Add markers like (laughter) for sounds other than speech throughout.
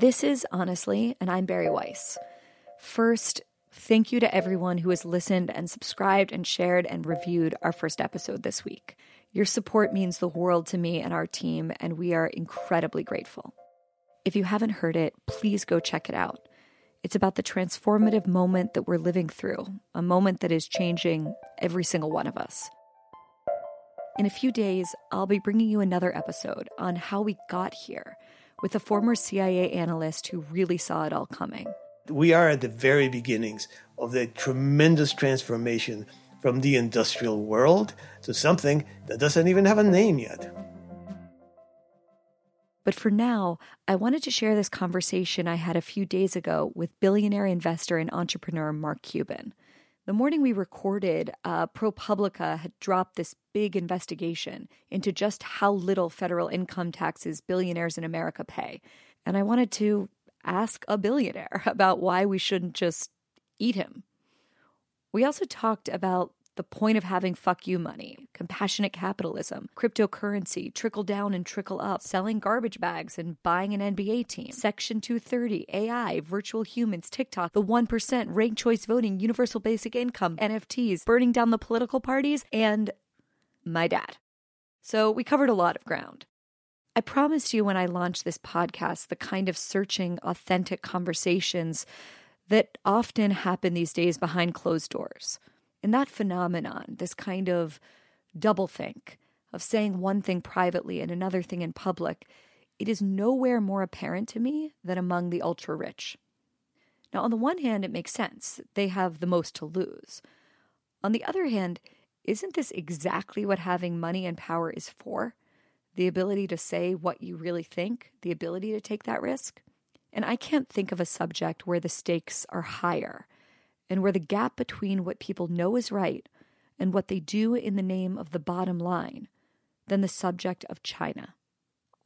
This is honestly, and I'm Bari Weiss. First, thank you to everyone who has listened and subscribed and shared and reviewed our first episode this week. Your support means the world to me and our team, and we are incredibly grateful. If you haven't heard it, please go check it out. It's about the transformative moment that we're living through, a moment that is changing every single one of us. In a few days, I'll be bringing you another episode on how we got here with a former CIA analyst who really saw it all coming. We are at the very beginnings of the tremendous transformation from the industrial world to something that doesn't even have a name yet. But for now, I wanted to share this conversation I had a few days ago with billionaire investor and entrepreneur Mark Cuban. The morning we recorded, uh, ProPublica had dropped this big investigation into just how little federal income taxes billionaires in America pay. And I wanted to ask a billionaire (laughs) about why we shouldn't just eat him. We also talked about the point of having fuck you money, compassionate capitalism, cryptocurrency, trickle down and trickle up, selling garbage bags and buying an NBA team, Section 230, AI, virtual humans, TikTok, the 1%, ranked choice voting, universal basic income, NFTs, burning down the political parties, and my dad. So we covered a lot of ground. I promised you when I launched this podcast the kind of searching, authentic conversations that often happen these days behind closed doors. And that phenomenon, this kind of doublethink of saying one thing privately and another thing in public, it is nowhere more apparent to me than among the ultra rich. Now, on the one hand, it makes sense. They have the most to lose. On the other hand, isn't this exactly what having money and power is for? The ability to say what you really think, the ability to take that risk? And I can't think of a subject where the stakes are higher and where the gap between what people know is right and what they do in the name of the bottom line than the subject of China.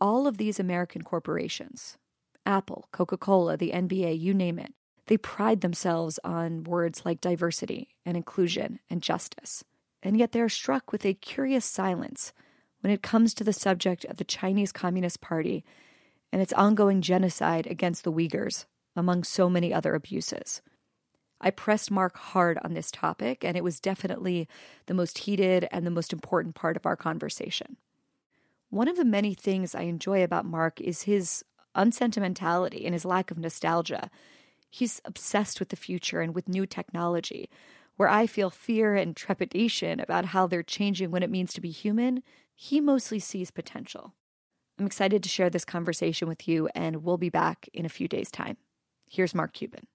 All of these American corporations, Apple, Coca Cola, the NBA, you name it, they pride themselves on words like diversity and inclusion and justice. And yet they are struck with a curious silence when it comes to the subject of the Chinese Communist Party and its ongoing genocide against the Uyghurs, among so many other abuses. I pressed Mark hard on this topic, and it was definitely the most heated and the most important part of our conversation. One of the many things I enjoy about Mark is his unsentimentality and his lack of nostalgia. He's obsessed with the future and with new technology. Where I feel fear and trepidation about how they're changing what it means to be human, he mostly sees potential. I'm excited to share this conversation with you, and we'll be back in a few days' time. Here's Mark Cuban.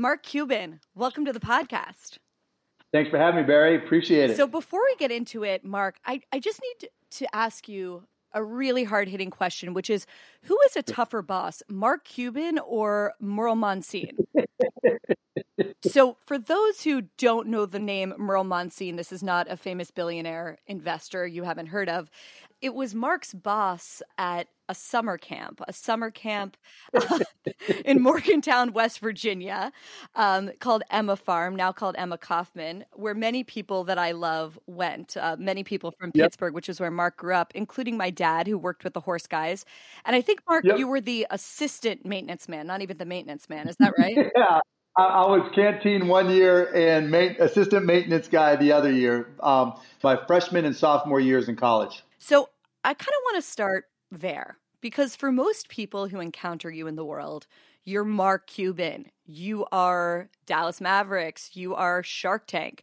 Mark Cuban, welcome to the podcast. Thanks for having me, Bari. Appreciate it. So before we get into it, Mark, I, I just need to ask you a really hard hitting question, which is who is a tougher boss, Mark Cuban or Merle Monsine? (laughs) so, for those who don't know the name Merle Monsine, this is not a famous billionaire investor you haven't heard of. It was Mark's boss at a summer camp, a summer camp uh, (laughs) in Morgantown, West Virginia, um, called Emma Farm, now called Emma Kaufmann, where many people that I love went. Uh, many people from yep. Pittsburgh, which is where Mark grew up, including my dad, who worked with the horse guys. And I think, Mark, yep. you were the assistant maintenance man, not even the maintenance man. Is that right? (laughs) yeah. I, was canteen one year and assistant maintenance guy the other year, um, my freshman and sophomore years in college. So I kind of want to start there because for most people who encounter you in the world, you're Mark Cuban, you are Dallas Mavericks, you are Shark Tank.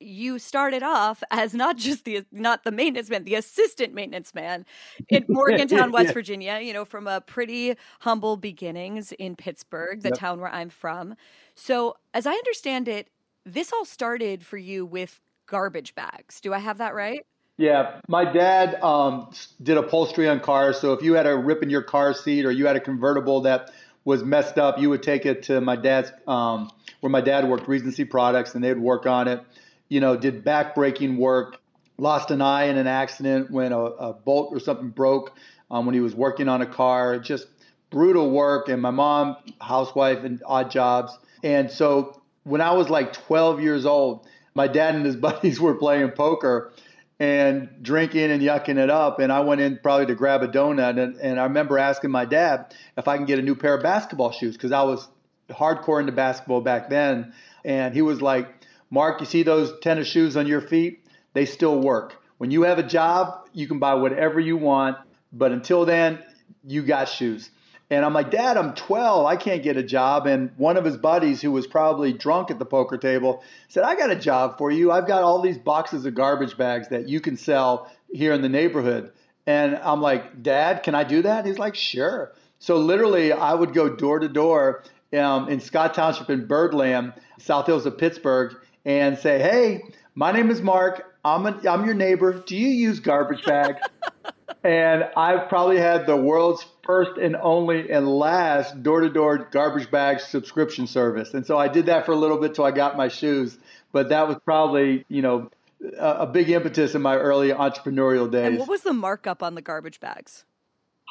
You started off as not just the not the maintenance man, the assistant maintenance man in (laughs) Morgantown, West yeah. Virginia, you know, from a pretty humble beginnings in Pittsburgh, the yep. town where I'm from. So, as I understand it, this all started for you with garbage bags. Do I have that right? Yeah, my dad um, did upholstery on cars. So if you had a rip in your car seat or you had a convertible that was messed up, you would take it to my dad's, um, where my dad worked, Regency Products, and they'd work on it. You know, did back-breaking work. Lost an eye in an accident when a, a bolt or something broke um, when he was working on a car. Just brutal work. And my mom, housewife, and odd jobs. And so when I was like 12 years old, my dad and his (laughs) buddies were playing poker and drinking and yucking it up. And I went in probably to grab a donut. And, and I remember asking my dad if I can get a new pair of basketball shoes because I was hardcore into basketball back then. And he was like, Mark, you see those tennis shoes on your feet? They still work. When you have a job, you can buy whatever you want. But until then, you got shoes. And I'm like, Dad, I'm 12. I can't get a job. And one of his buddies, who was probably drunk at the poker table, said, I got a job for you. I've got all these boxes of garbage bags that you can sell here in the neighborhood. And I'm like, Dad, can I do that? He's like, Sure. So literally, I would go door to door um, in Scott Township in Birdland, South Hills of Pittsburgh, and say, Hey, my name is Mark. I'm, a, I'm your neighbor. Do you use garbage bags? (laughs) and I've probably had the world's first and only and last door to door garbage bag subscription service. And so I did that for a little bit till I got my shoes. But that was probably, you know, a, a big impetus in my early entrepreneurial days. And what was the markup on the garbage bags?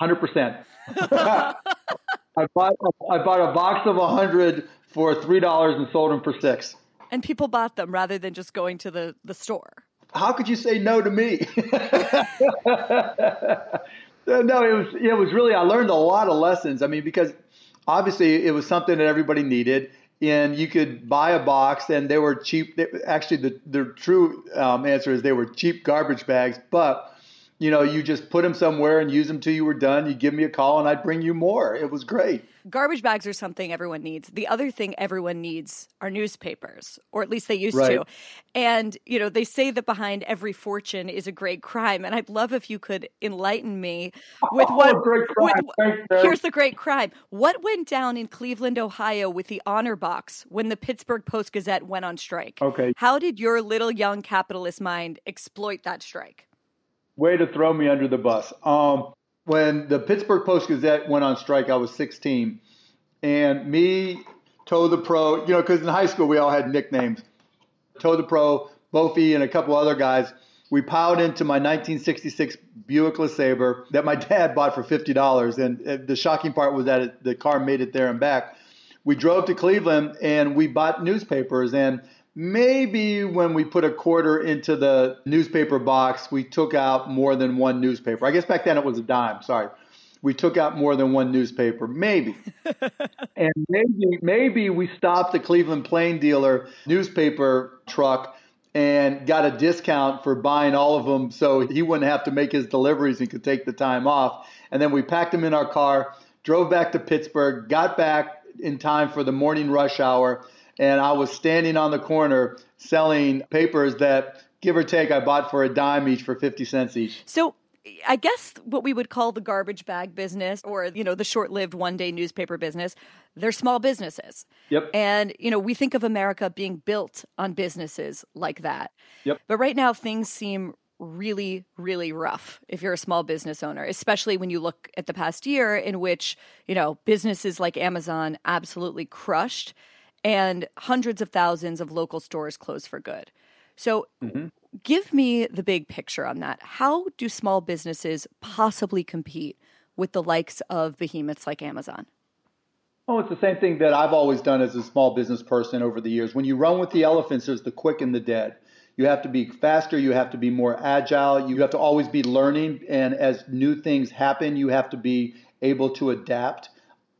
100%. (laughs) I bought I bought a box of 100 for $3 and sold them for 6. And people bought them rather than just going to the, the store how could you say no to me? (laughs) no, it was it was really I learned a lot of lessons. I mean, because obviously it was something that everybody needed, and you could buy a box, and they were cheap. Actually, the the true um, answer is they were cheap garbage bags, but you know, you just put them somewhere and use them till you were done. You give me a call and I'd bring you more. It was great. Garbage bags are something everyone needs. The other thing everyone needs are newspapers, or at least they used right. to. And, you know, they say that behind every fortune is a great crime. And I'd love if you could enlighten me with oh, what. Great crime. With, here's the great crime. What went down in Cleveland, Ohio with the honor box when the Pittsburgh Post Gazette went on strike? Okay. How did your little young capitalist mind exploit that strike? Way to throw me under the bus. Um, when the Pittsburgh Post Gazette went on strike, I was 16, and me, Toe the Pro, you know, because in high school we all had nicknames. Toe the Pro, Bofi, and a couple other guys. We piled into my 1966 Buick LeSabre that my dad bought for $50, and the shocking part was that it, the car made it there and back. We drove to Cleveland and we bought newspapers and maybe when we put a quarter into the newspaper box, we took out more than one newspaper. I guess back then it was a dime. Sorry. We took out more than one newspaper, maybe. (laughs) and maybe maybe we stopped the Cleveland Plain dealer newspaper truck and got a discount for buying all of them so he wouldn't have to make his deliveries and could take the time off. And then we packed them in our car, drove back to Pittsburgh, got back in time for the morning rush hour and I was standing on the corner selling papers that, give or take, I bought for a dime each for 50 cents each. So, I guess what we would call the garbage bag business or you know the short-lived one-day newspaper business they're small businesses. Yep. And you know we think of America being built on businesses like that. Yep. But right now things seem really really rough if you're a small business owner, especially when you look at the past year in which, you know, businesses like Amazon absolutely crushed and hundreds of thousands of local stores close for good. So, mm-hmm. give me the big picture on that. How do small businesses possibly compete with the likes of behemoths like Amazon? Oh, it's the same thing that I've always done as a small business person over the years. When you run with the elephants, there's the quick and the dead. You have to be faster, you have to be more agile, you have to always be learning. And as new things happen, you have to be able to adapt.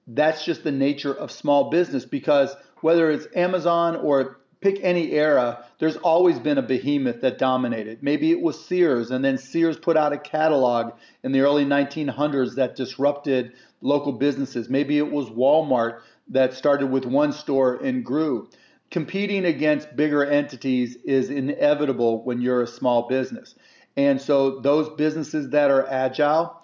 That's just the nature of small business because whether it's Amazon or pick any era, there's always been a behemoth that dominated. Maybe it was Sears, and then Sears put out a catalog in the early 1900s that disrupted local businesses. Maybe it was Walmart that started with one store and grew. Competing against bigger entities is inevitable when you're a small business. And so those businesses that are agile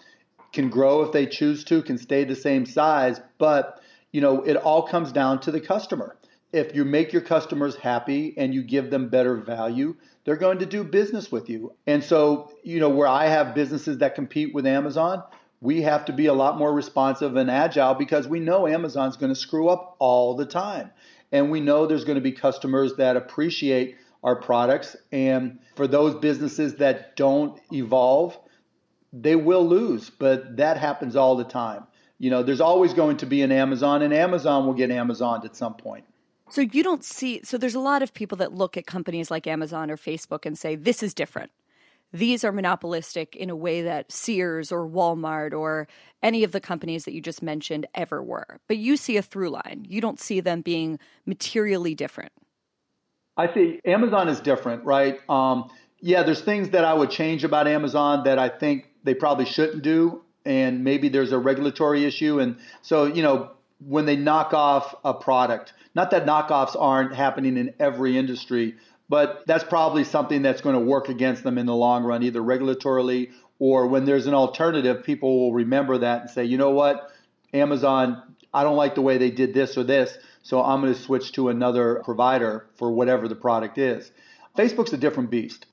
can grow if they choose to, can stay the same size, but you know, it all comes down to the customer. If you make your customers happy and you give them better value, they're going to do business with you. And so, you know, where I have businesses that compete with Amazon, we have to be a lot more responsive and agile because we know Amazon's going to screw up all the time. And we know there's going to be customers that appreciate our products. And for those businesses that don't evolve, they will lose, but that happens all the time you know, there's always going to be an Amazon, and Amazon will get Amazoned at some point. So you don't see, so there's a lot of people that look at companies like Amazon or Facebook and say, this is different. these are monopolistic in a way that Sears or Walmart or any of the companies that you just mentioned ever were. But you see a through line. You don't see them being materially different. I see Amazon is different, right? Um, yeah, there's things that I would change about Amazon that I think they probably shouldn't do, and maybe there's a regulatory issue. And so, you know, when they knock off a product, not that knockoffs aren't happening in every industry, but that's probably something that's going to work against them in the long run, either regulatorily or when there's an alternative, people will remember that and say, you know what, Amazon, I don't like the way they did this or this, so I'm going to switch to another provider for whatever the product is. Facebook's a different beast.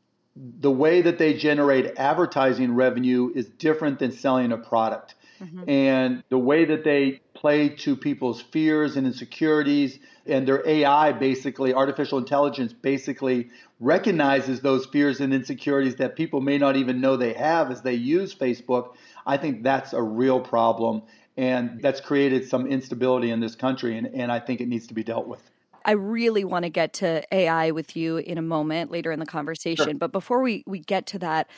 The way that they generate advertising revenue is different than selling a product. Mm-hmm. And the way that they play to people's fears and insecurities, and their AI basically, artificial intelligence basically recognizes those fears and insecurities that people may not even know they have as they use Facebook. I think that's a real problem. And that's created some instability in this country, and, and I think it needs to be dealt with. I really want to get to AI with you in a moment later in the conversation. Sure. But before we, we get to that,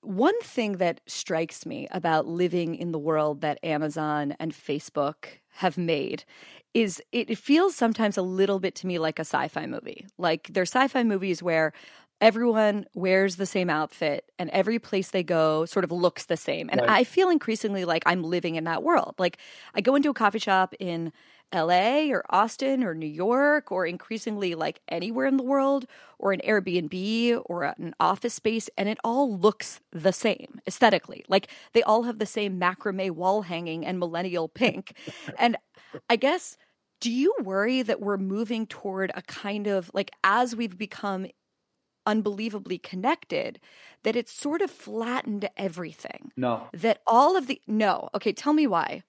one thing that strikes me about living in the world that Amazon and Facebook have made is it, feels sometimes a little bit to me like a sci-fi movie. Like they're sci-fi movies where everyone wears the same outfit and every place they go sort of looks the same. And right. I feel increasingly like I'm living in that world. Like I go into a coffee shop in LA or Austin or New York or increasingly like anywhere in the world or an Airbnb or an office space and it all looks the same aesthetically. Like they all have the same macrame wall hanging and millennial pink. (laughs) and I guess do you worry that we're moving toward a kind of like as we've become unbelievably connected that it sort of flattened everything? No. That all of the no. Okay, tell me why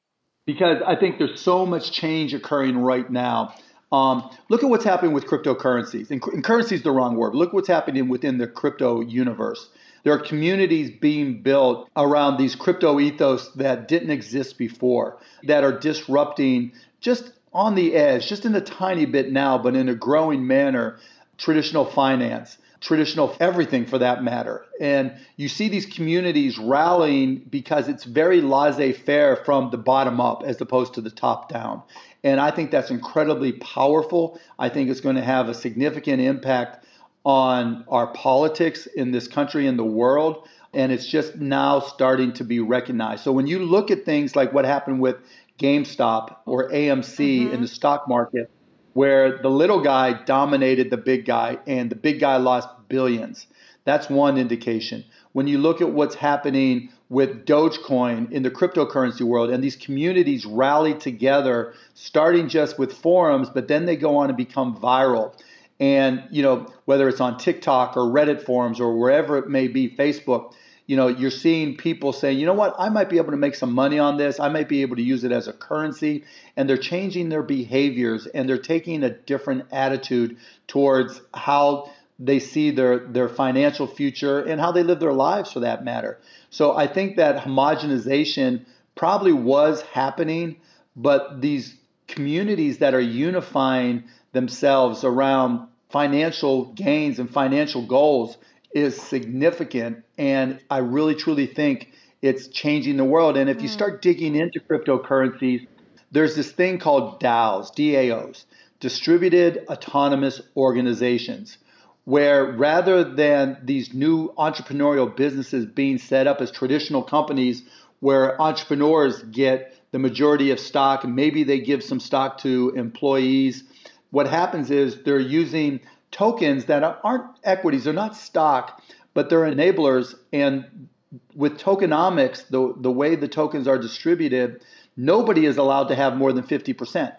because I think there's so much change occurring right now. Um, look at what's happening with cryptocurrencies. And, and currency is the wrong word. Look what's happening within the crypto universe. There are communities being built around these crypto ethos that didn't exist before, that are disrupting just on the edge, just in a tiny bit now, but in a growing manner, traditional finance traditional everything for that matter. And you see these communities rallying because it's very laissez faire from the bottom up as opposed to the top down. And I think that's incredibly powerful. I think it's going to have a significant impact on our politics in this country and the world. And it's just now starting to be recognized. So when you look at things like what happened with GameStop or AMC mm-hmm. in the stock market, where the little guy dominated the big guy and the big guy lost billions. That's one indication. When you look at what's happening with Dogecoin in the cryptocurrency world, and these communities rally together, starting just with forums, but then they go on and become viral. And you know, whether it's on TikTok or Reddit forums or wherever it may be, Facebook, you know, you're seeing people saying, you know what, I might be able to make some money on this. I might be able to use it as a currency. And they're changing their behaviors and they're taking a different attitude towards how they see their, their financial future and how they live their lives for that matter. So I think that homogenization probably was happening, but these communities that are unifying themselves around financial gains and financial goals is significant. And I really truly think it's changing the world. And if you hmm. start digging into cryptocurrencies, there's this thing called DAOs, DAOs, distributed autonomous organizations, where rather than these new entrepreneurial businesses being set up as traditional companies where entrepreneurs get the majority of stock and maybe they give some stock to employees, what happens is they're using tokens that aren't equities, they're not stock, but they're enablers. And with tokenomics, the, the way the tokens are distributed, nobody is allowed to have more than 50%.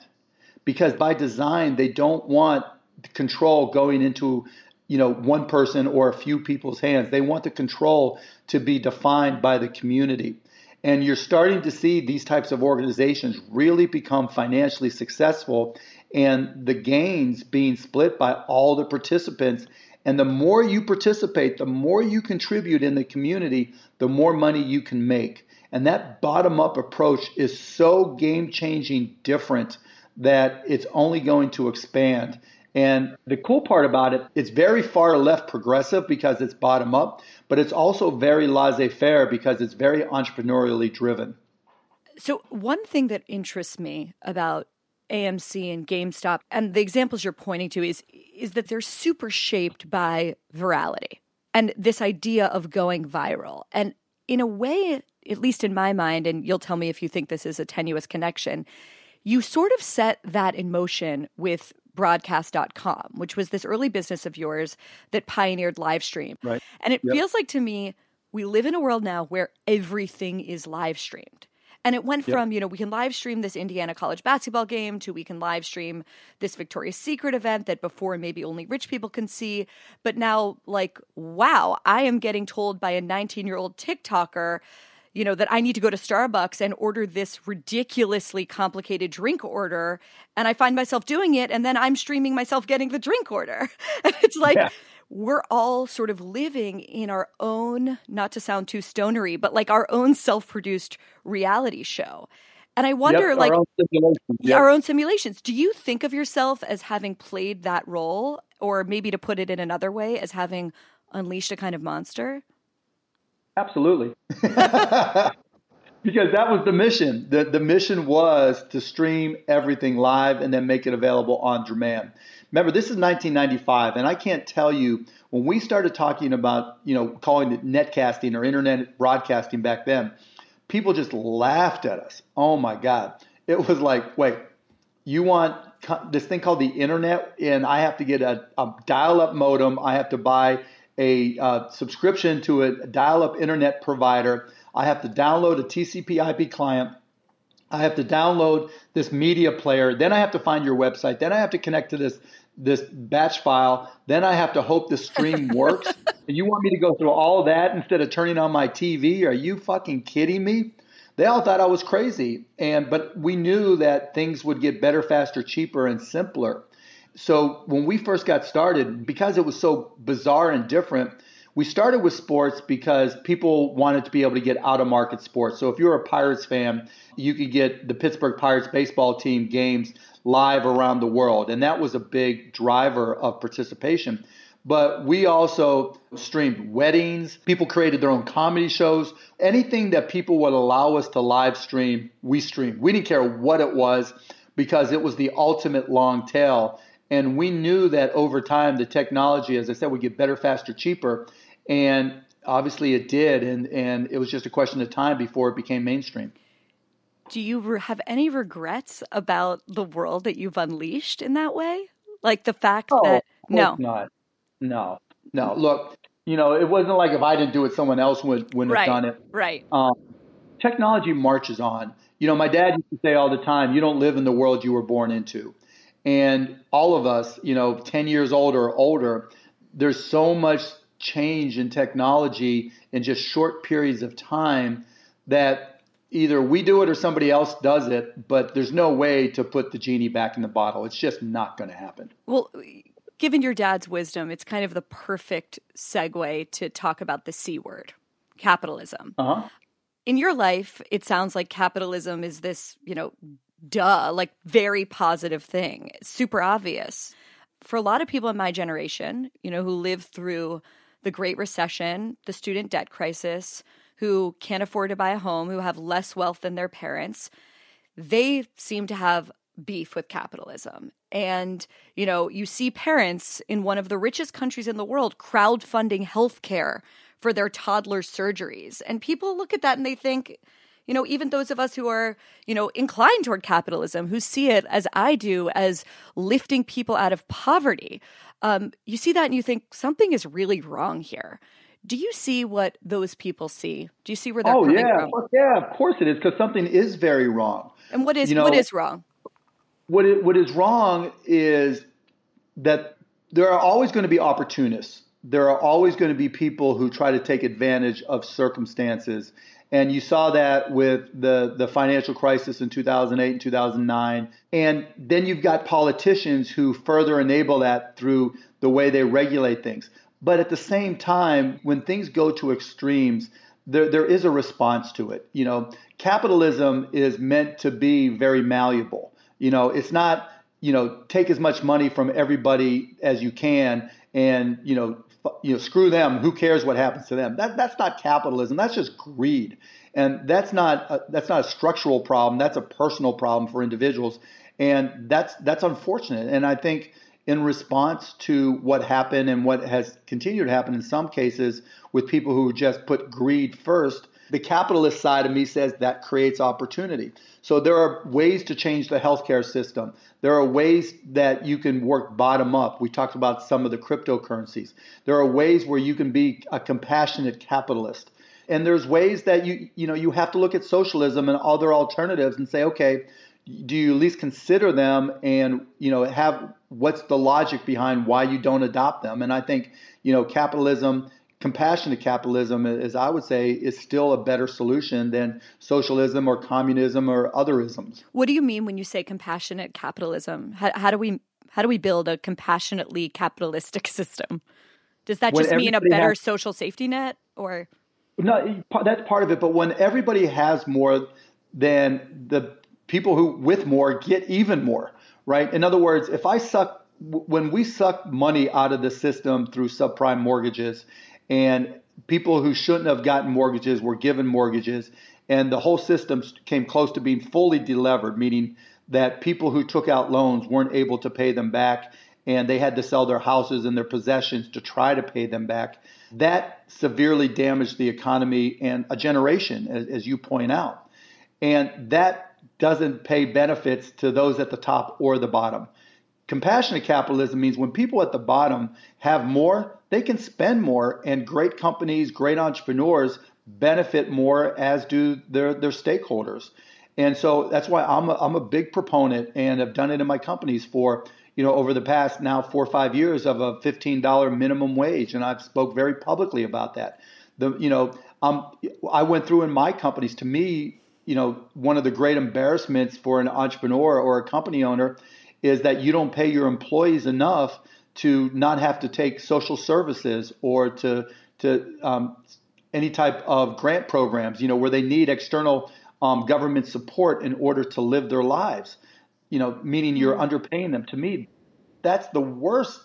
Because by design, they don't want control going into you know one person or a few people's hands. They want the control to be defined by the community. And you're starting to see these types of organizations really become financially successful and the gains being split by all the participants. And the more you participate, the more you contribute in the community, the more money you can make. And that bottom up approach is so game changing different that it's only going to expand. And the cool part about it, it's very far left progressive because it's bottom up, but it's also very laissez faire because it's very entrepreneurially driven. So, one thing that interests me about AMC and GameStop and the examples you're pointing to is is that they're super shaped by virality and this idea of going viral. And in a way, at least in my mind, and you'll tell me if you think this is a tenuous connection, you sort of set that in motion with broadcast.com, which was this early business of yours that pioneered live stream. Right. And it Yep. feels like to me, we live in a world now where everything is live streamed. And it went Yep. from, you know, we can live stream this Indiana college basketball game to we can live stream this Victoria's Secret event that before maybe only rich people can see. But now, like, wow, I am getting told by a 19 year old TikToker, you know, that I need to go to Starbucks and order this ridiculously complicated drink order. And I find myself doing it. And then I'm streaming myself getting the drink order. (laughs) And it's like, Yeah. We're all sort of living in our own, not to sound too stonery, but like our own self produced reality show. And I wonder, Yep, like, our own simulations. Yep. our own simulations. Do you think of yourself as having played that role, or maybe to put it in another way, as having unleashed a kind of monster? Absolutely. (laughs) (laughs) because that was the mission. The, the mission was to stream everything live and then make it available on demand. Remember, this is 1995, and I can't tell you when we started talking about, you know, calling it netcasting or internet broadcasting back then, people just laughed at us. Oh my God. It was like, wait, you want this thing called the internet, and I have to get a, a dial up modem. I have to buy a uh, subscription to a dial up internet provider. I have to download a TCP IP client. I have to download this media player. Then I have to find your website. Then I have to connect to this this batch file. Then I have to hope the stream (laughs) works. and you want me to go through all that instead of turning on my TV? Are you fucking kidding me? They all thought I was crazy. And but we knew that things would get better, faster, cheaper, and simpler. So when we first got started, because it was so bizarre and different, we started with sports because people wanted to be able to get out of market sports. So if you're a Pirates fan, you could get the Pittsburgh Pirates baseball team games live around the world. And that was a big driver of participation. But we also streamed weddings. People created their own comedy shows. Anything that people would allow us to live stream, we streamed. We didn't care what it was because it was the ultimate long tail. And we knew that over time, the technology, as I said, would get better, faster, cheaper. And obviously it did. And, and it was just a question of time before it became mainstream. Do you re- have any regrets about the world that you've unleashed in that way? Like the fact Oh, that, no, not. No, no. Look, you know, it wasn't like if I didn't do it, someone else would, wouldn't right, have done it. right. Um, technology marches on. You know, my dad used to say all the time, you don't live in the world you were born into. And all of us, you know, 10 years old or older, there's so much change in technology in just short periods of time that either we do it or somebody else does it, but there's no way to put the genie back in the bottle. It's just not going to happen. Well, given your dad's wisdom, it's kind of the perfect segue to talk about the C word capitalism. Uh huh. In your life, it sounds like capitalism is this, you know, duh, like very positive thing, super obvious. For a lot of people in my generation, you know, who lived through the Great Recession, the student debt crisis, who can't afford to buy a home, who have less wealth than their parents, they seem to have beef with capitalism. And, you know, you see parents in one of the richest countries in the world crowdfunding healthcare for their toddler surgeries. And people look at that and they think, you know, even those of us who are, you know, inclined toward capitalism, who see it as I do, as lifting people out of poverty, um, you see that and you think something is really wrong here. Do you see what those people see? Do you see where they're Oh coming yeah, from? Yeah, of course it is because something is very wrong. And what is You know- what is wrong? What what is wrong is that there are always going to be opportunists. There are always going to be people who try to take advantage of circumstances. And you saw that with the, the financial crisis in 2008 and 2009. And then you've got politicians who further enable that through the way they regulate things. But at the same time, when things go to extremes, there, there is a response to it. You know, capitalism is meant to be very malleable. You know, it's not you know, take as much money from everybody as you can and, you know, you know, screw them. Who cares what happens to them? That that's not capitalism. That's just greed, and that's not a, that's not a structural problem. That's a personal problem for individuals, and that's that's unfortunate. And I think in response to what happened and what has continued to happen in some cases with people who just put greed first, the capitalist side of me says that creates opportunity. So there are ways to change the healthcare system. There are ways that you can work bottom up. We talked about some of the cryptocurrencies. There are ways where you can be a compassionate capitalist. And there's ways that you you know you have to look at socialism and other alternatives and say, okay, do you at least consider them and you know have what's the logic behind why you don't adopt them? And I think you know capitalism compassionate capitalism, as I would say, is still a better solution than socialism or communism or other isms. What do you mean when you say compassionate capitalism? How, how do we how do we build a compassionately capitalistic (laughs) system? Does that just mean a better has, social safety net, or no? That's part of it. But when everybody has more, than the people who with more get even more, right? In other words, if I suck when we suck money out of the system through subprime mortgages and people who shouldn't have gotten mortgages were given mortgages, and the whole system came close to being fully delevered, meaning that people who took out loans weren't able to pay them back and they had to sell their houses and their possessions to try to pay them back. That severely damaged the economy and a generation, as, as you point out. And that doesn't pay benefits to those at the top or the bottom. Compassionate capitalism means when people at the bottom have more, they can spend more, and great companies, great entrepreneurs benefit more, as do their, their stakeholders. And so that's why I'm a, I'm a big proponent and have done it in my companies for you know over the past now four or five years of a $15 minimum wage, and I've spoke very publicly about that. The you know um, I went through in my companies. To me, you know, one of the great embarrassments for an entrepreneur or a company owner is that you don't pay your employees enough to not have to take social services or to to um, any type of grant programs, you know, where they need external um, government support in order to live their lives. You know, meaning you're mm-hmm. underpaying them. To me, that's the worst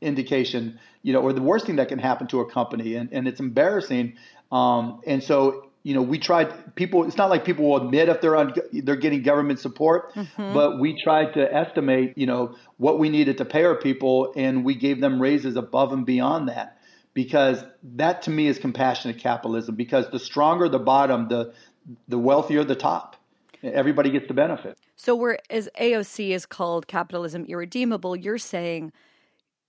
indication, you know, or the worst thing that can happen to a company, and, and it's embarrassing. Um, and so you know, we tried people. It's not like people will admit if they're on, they're getting government support, mm-hmm. but we tried to estimate, you know, what we needed to pay our people, and we gave them raises above and beyond that, because that to me is compassionate capitalism. Because the stronger the bottom, the the wealthier the top. Everybody gets the benefit. So, where as AOC is called capitalism irredeemable, you're saying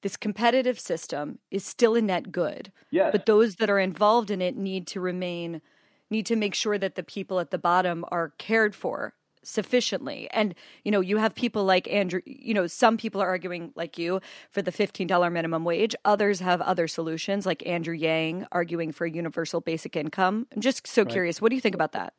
this competitive system is still a net good. Yes. But those that are involved in it need to remain need to make sure that the people at the bottom are cared for sufficiently. And, you know, you have people like Andrew, you know, some people are arguing like you for the $15 minimum wage. Others have other solutions like Andrew Yang arguing for universal basic income. I'm just so right. curious. What do you think about that?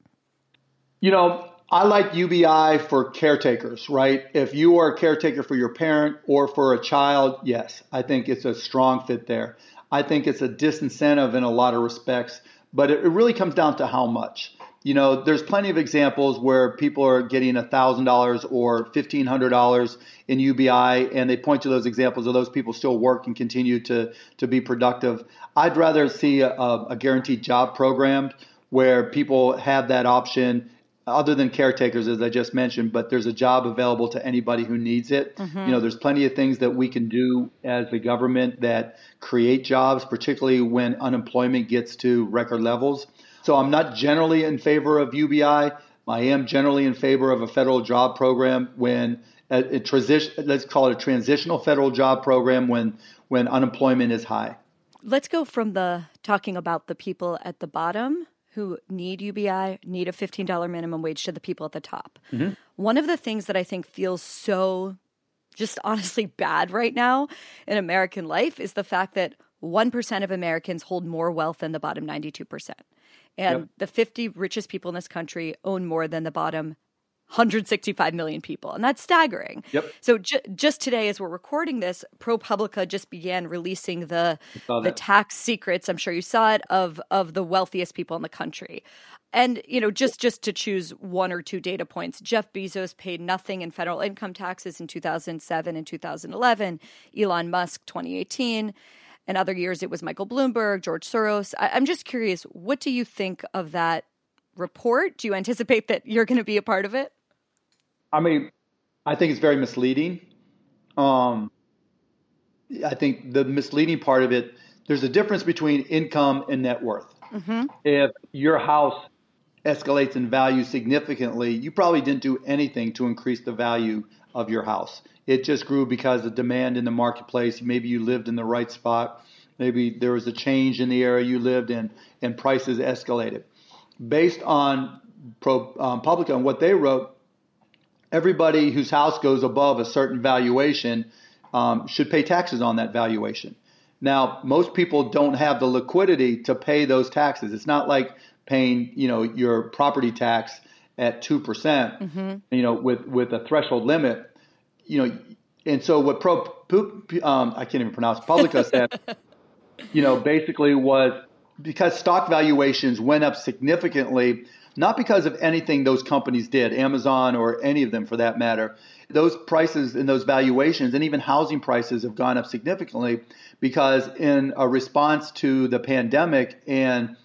You know, I like UBI for caretakers, right? If you are a caretaker for your parent or for a child, yes, I think it's a strong fit there. I think it's a disincentive in a lot of respects but it, really comes down to how much. You know, there's plenty of examples where people are getting $1,000 or $1,500 in UBI, and they point to those examples of those people still work and continue to, to be productive. I'd rather see a, a guaranteed job program where people have that option other than caretakers, as I just mentioned, but there's a job available to anybody who needs it. Mm-hmm. You know, there's plenty of things that we can do as the government that create jobs, particularly when unemployment gets to record levels. So I'm not generally in favor of UBI. I am generally in favor of a federal job program when a, a transition, let's call it a transitional federal job program when when unemployment is high. Let's go from the talking about the people at the bottom who need UBI, need a $15 minimum wage to the people at the top. Mm-hmm. One of the things that I think feels so just honestly bad right now in American life is the fact that 1% of Americans hold more wealth than the bottom 92%. And yep. the 50 richest people in this country own more than the bottom 165 million people, and that's staggering. Yep. So ju- just today, as we're recording this, ProPublica just began releasing the the tax secrets. I'm sure you saw it of of the wealthiest people in the country. And you know, just just to choose one or two data points, Jeff Bezos paid nothing in federal income taxes in 2007 and 2011. Elon Musk 2018. And other years it was Michael Bloomberg, George Soros. I- I'm just curious, what do you think of that report? Do you anticipate that you're going to be a part of it? I mean, I think it's very misleading. Um, I think the misleading part of it, there's a difference between income and net worth. If your house escalates in value significantly, you probably didn't do anything to increase the value of your house. It just grew because of demand in the marketplace. Maybe you lived in the right spot. Maybe there was a change in the area you lived in, and prices escalated. Based on Pro, um, Publica and what they wrote, everybody whose house goes above a certain valuation um, should pay taxes on that valuation. Now, most people don't have the liquidity to pay those taxes. It's not like paying, you know, your property tax at two percent, you know, with with a threshold limit, you know, and so what pro um, I can't even pronounce Publica said, (laughs) you know, basically was because stock valuations went up significantly, not because of anything those companies did, Amazon or any of them for that matter. Those prices and those valuations and even housing prices have gone up significantly because in a response to the pandemic and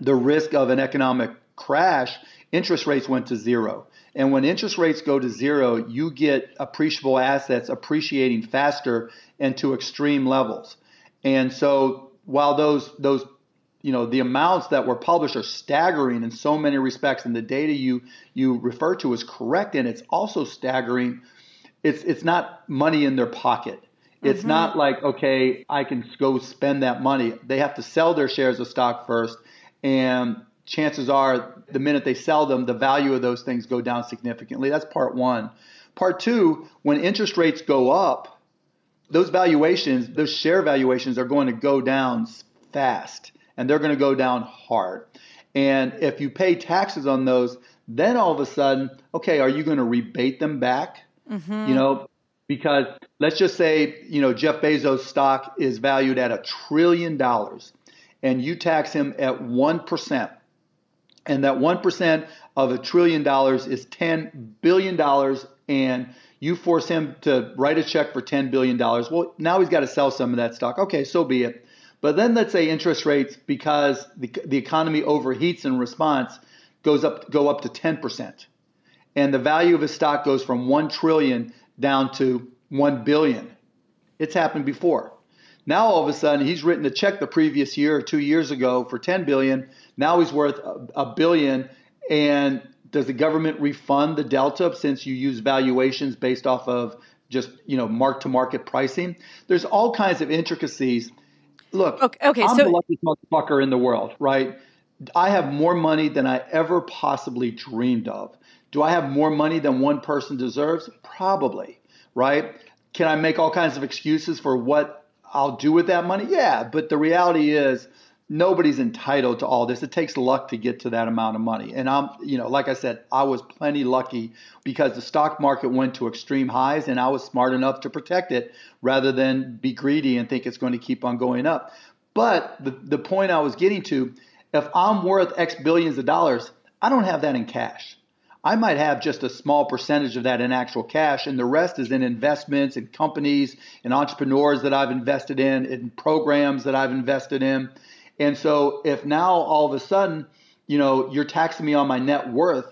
the risk of an economic crash, interest rates went to zero. And when interest rates go to zero, you get appreciable assets appreciating faster and to extreme levels. And so while those those you know the amounts that were published are staggering in so many respects and the data you you refer to is correct and it's also staggering. It's it's not money in their pocket. It's mm-hmm. not like okay i can go spend that money. They have to sell their shares of stock first and chances are the minute they sell them the value of those things go down significantly. That's part 1 part 2 when interest rates go up those valuations those share valuations are going to go down fast and they're going to go down hard. And if you pay taxes on those, then all of a sudden, okay, are you going to rebate them back? Mm-hmm. You know, because let's just say, you know, Jeff Bezos' stock is valued at a trillion dollars and you tax him at 1%. And that 1% of a trillion dollars is $10 billion and you force him to write a check for $10 billion. Well, now he's got to sell some of that stock. Okay, so be it. But then let's say interest rates, because the, the economy overheats in response, goes up go up to 10%. And the value of a stock goes from 1 trillion down to 1 billion. It's happened before. Now all of a sudden he's written a check the previous year or 2 years ago for 10 billion. Now he's worth a, a billion and does the government refund the delta since you use valuations based off of just, you know, mark to market pricing? There's all kinds of intricacies Look, okay, okay I'm so, the luckiest motherfucker in the world, right? I have more money than I ever possibly dreamed of. Do I have more money than one person deserves? Probably, right? Can I make all kinds of excuses for what I'll do with that money? Yeah, but the reality is nobody's entitled to all this. It takes luck to get to that amount of money. And I'm, you know, like I said, I was plenty lucky because the stock market went to extreme highs and I was smart enough to protect it rather than be greedy and think it's going to keep on going up. But the, the point I was getting to, if I'm worth X billions of dollars, I don't have that in cash. I might have just a small percentage of that in actual cash, and the rest is in investments and companies and entrepreneurs that I've invested in, in programs that I've invested in. And so if now all of a sudden, you know, you're taxing me on my net worth,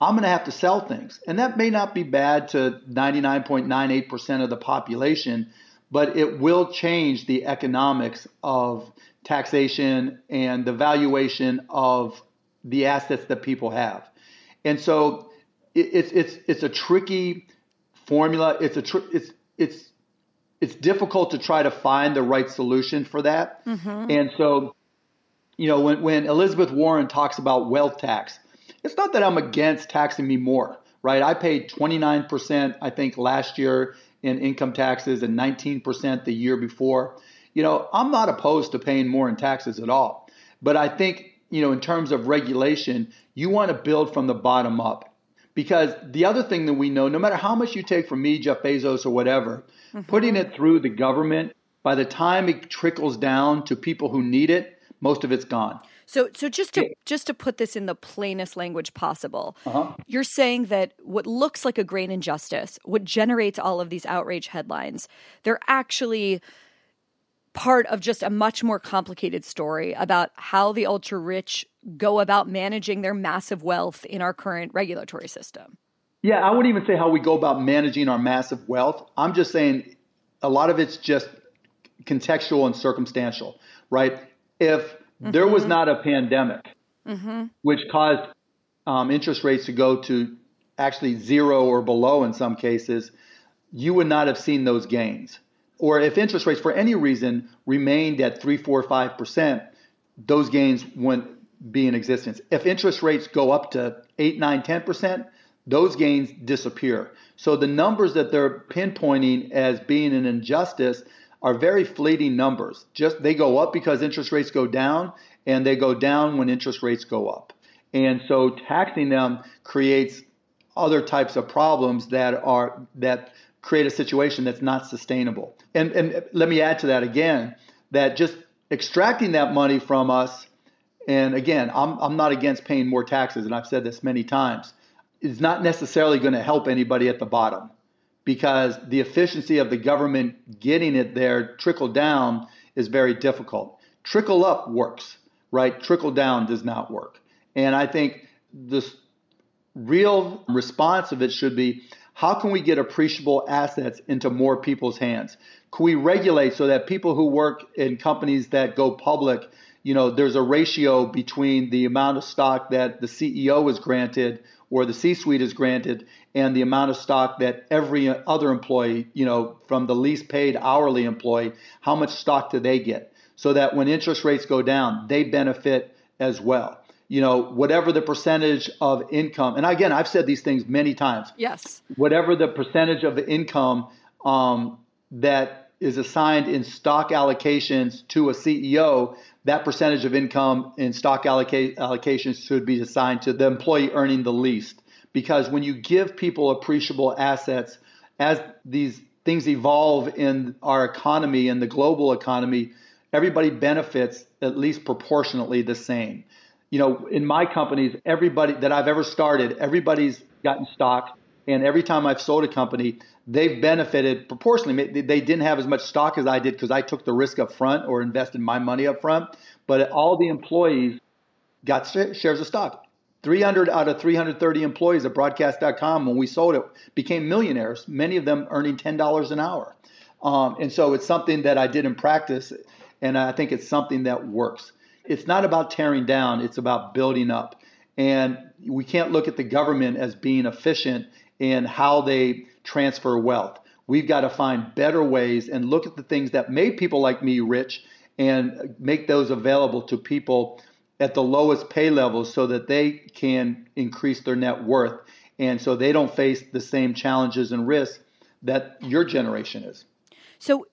I'm going to have to sell things. And that may not be bad to 99.98% of the population, but it will change the economics of taxation and the valuation of the assets that people have. And so it's it's it's a tricky formula. It's a tr- it's it's it's difficult to try to find the right solution for that. Mm-hmm. And so you know, when, when Elizabeth Warren talks about wealth tax, it's not that I'm against taxing me more, right? I paid 29%, I think, last year in income taxes and 19% the year before. You know, I'm not opposed to paying more in taxes at all. But I think, you know, in terms of regulation, you want to build from the bottom up Because the other thing that we know, no matter how much you take from me, Jeff Bezos, or whatever, mm-hmm. putting it through the government, by the time it trickles down to people who need it, most of it's gone. So, so just to just to put this in the plainest language possible, uh-huh. you're saying that what looks like a great injustice, what generates all of these outrage headlines, they're actually part of just a much more complicated story about how the ultra rich go about managing their massive wealth in our current regulatory system. Yeah, I wouldn't even say how we go about managing our massive wealth. I'm just saying a lot of it's just contextual and circumstantial, right? If mm-hmm. there was not a pandemic, mm-hmm. which caused um, interest rates to go to actually zero or below in some cases, you would not have seen those gains or if interest rates for any reason remained at 3, 4, 5%, those gains wouldn't be in existence. If interest rates go up to 8, 9, 10%, those gains disappear. So the numbers that they're pinpointing as being an injustice are very fleeting numbers. Just they go up because interest rates go down and they go down when interest rates go up. And so taxing them creates other types of problems that are that create a situation that's not sustainable. And, and let me add to that again that just extracting that money from us, and again, I'm, I'm not against paying more taxes, and I've said this many times, is not necessarily going to help anybody at the bottom because the efficiency of the government getting it there trickle down is very difficult. Trickle up works, right? Trickle down does not work. And I think the real response of it should be how can we get appreciable assets into more people's hands? Can we regulate so that people who work in companies that go public, you know, there's a ratio between the amount of stock that the CEO is granted or the C-suite is granted and the amount of stock that every other employee, you know, from the least paid hourly employee, how much stock do they get? So that when interest rates go down, they benefit as well you know, whatever the percentage of income, and again, I've said these things many times. Yes. Whatever the percentage of the income um, that is assigned in stock allocations to a CEO, that percentage of income in stock alloca- allocations should be assigned to the employee earning the least. Because when you give people appreciable assets, as these things evolve in our economy and the global economy, everybody benefits at least proportionately the same you know, in my companies, everybody that I've ever started, everybody's gotten stock. And every time I've sold a company, they've benefited proportionally. They didn't have as much stock as I did because I took the risk up front or invested my money up front. But all the employees got shares of stock. 300 out of 330 employees at broadcast.com, when we sold it, became millionaires, many of them earning $10 an hour. Um, and so it's something that I did in practice, and I think it's something that works it's not about tearing down, it's about building up. And we can't look at the government as being efficient in how they transfer wealth. We've got to find better ways and look at the things that made people like me rich and make those available to people at the lowest pay levels so that they can increase their net worth and so they don't face the same challenges and risks that your generation is. So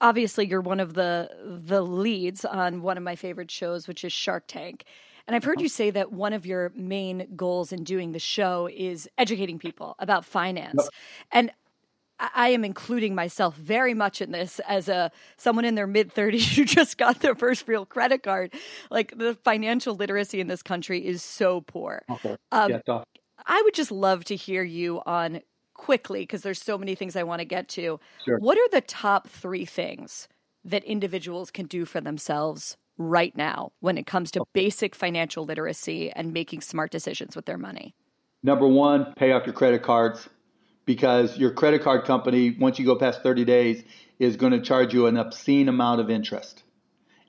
obviously you're one of the the leads on one of my favorite shows which is Shark Tank. And I've heard uh-huh. you say that one of your main goals in doing the show is educating people about finance. Yep. And I am including myself very much in this as a someone in their mid 30s (laughs) who just got their first real credit card. Like the financial literacy in this country is so poor. Okay. Um, yeah, I would just love to hear you on quickly because there's so many things I want to get to. Sure. What are the top three things that individuals can do for themselves right now when it comes to basic financial literacy and making smart decisions with their money? Number one, pay off your credit cards because your credit card company, once you go past 30 days, is going to charge you an obscene amount of interest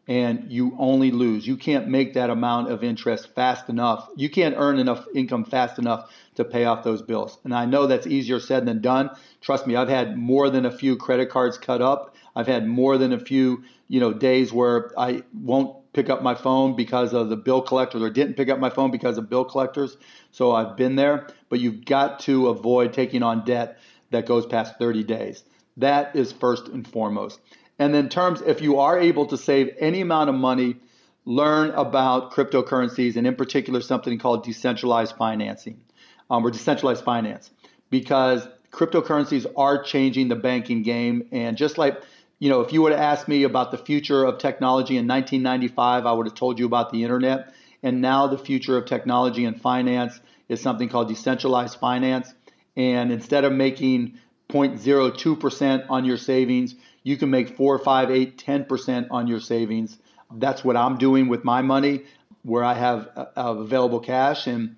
and you only lose. You can't make that amount of interest fast enough. You can't earn enough income fast enough to pay off those bills. And I know that's easier said than done. Trust me, I've had more than a few credit cards cut up. I've had more than a few, you know, days where I won't pick up my phone because of the bill collectors or didn't pick up my phone because of bill collectors. So I've been there, but you've got to avoid taking on debt that goes past 30 days. That is first and foremost. And then terms, if you are able to save any amount of money, learn about cryptocurrencies and in particular something called decentralized financing. um, or decentralized finance because cryptocurrencies are changing the banking game. And just like, you know, if you would have asked me about the future of technology in 1995, I would have told you about the internet. And now the future of technology and finance is something called decentralized finance. And instead of making 0.02% on your savings, you can make 4, 5, 8, 10% on your savings. That's what I'm doing with my money where I have uh, available cash. And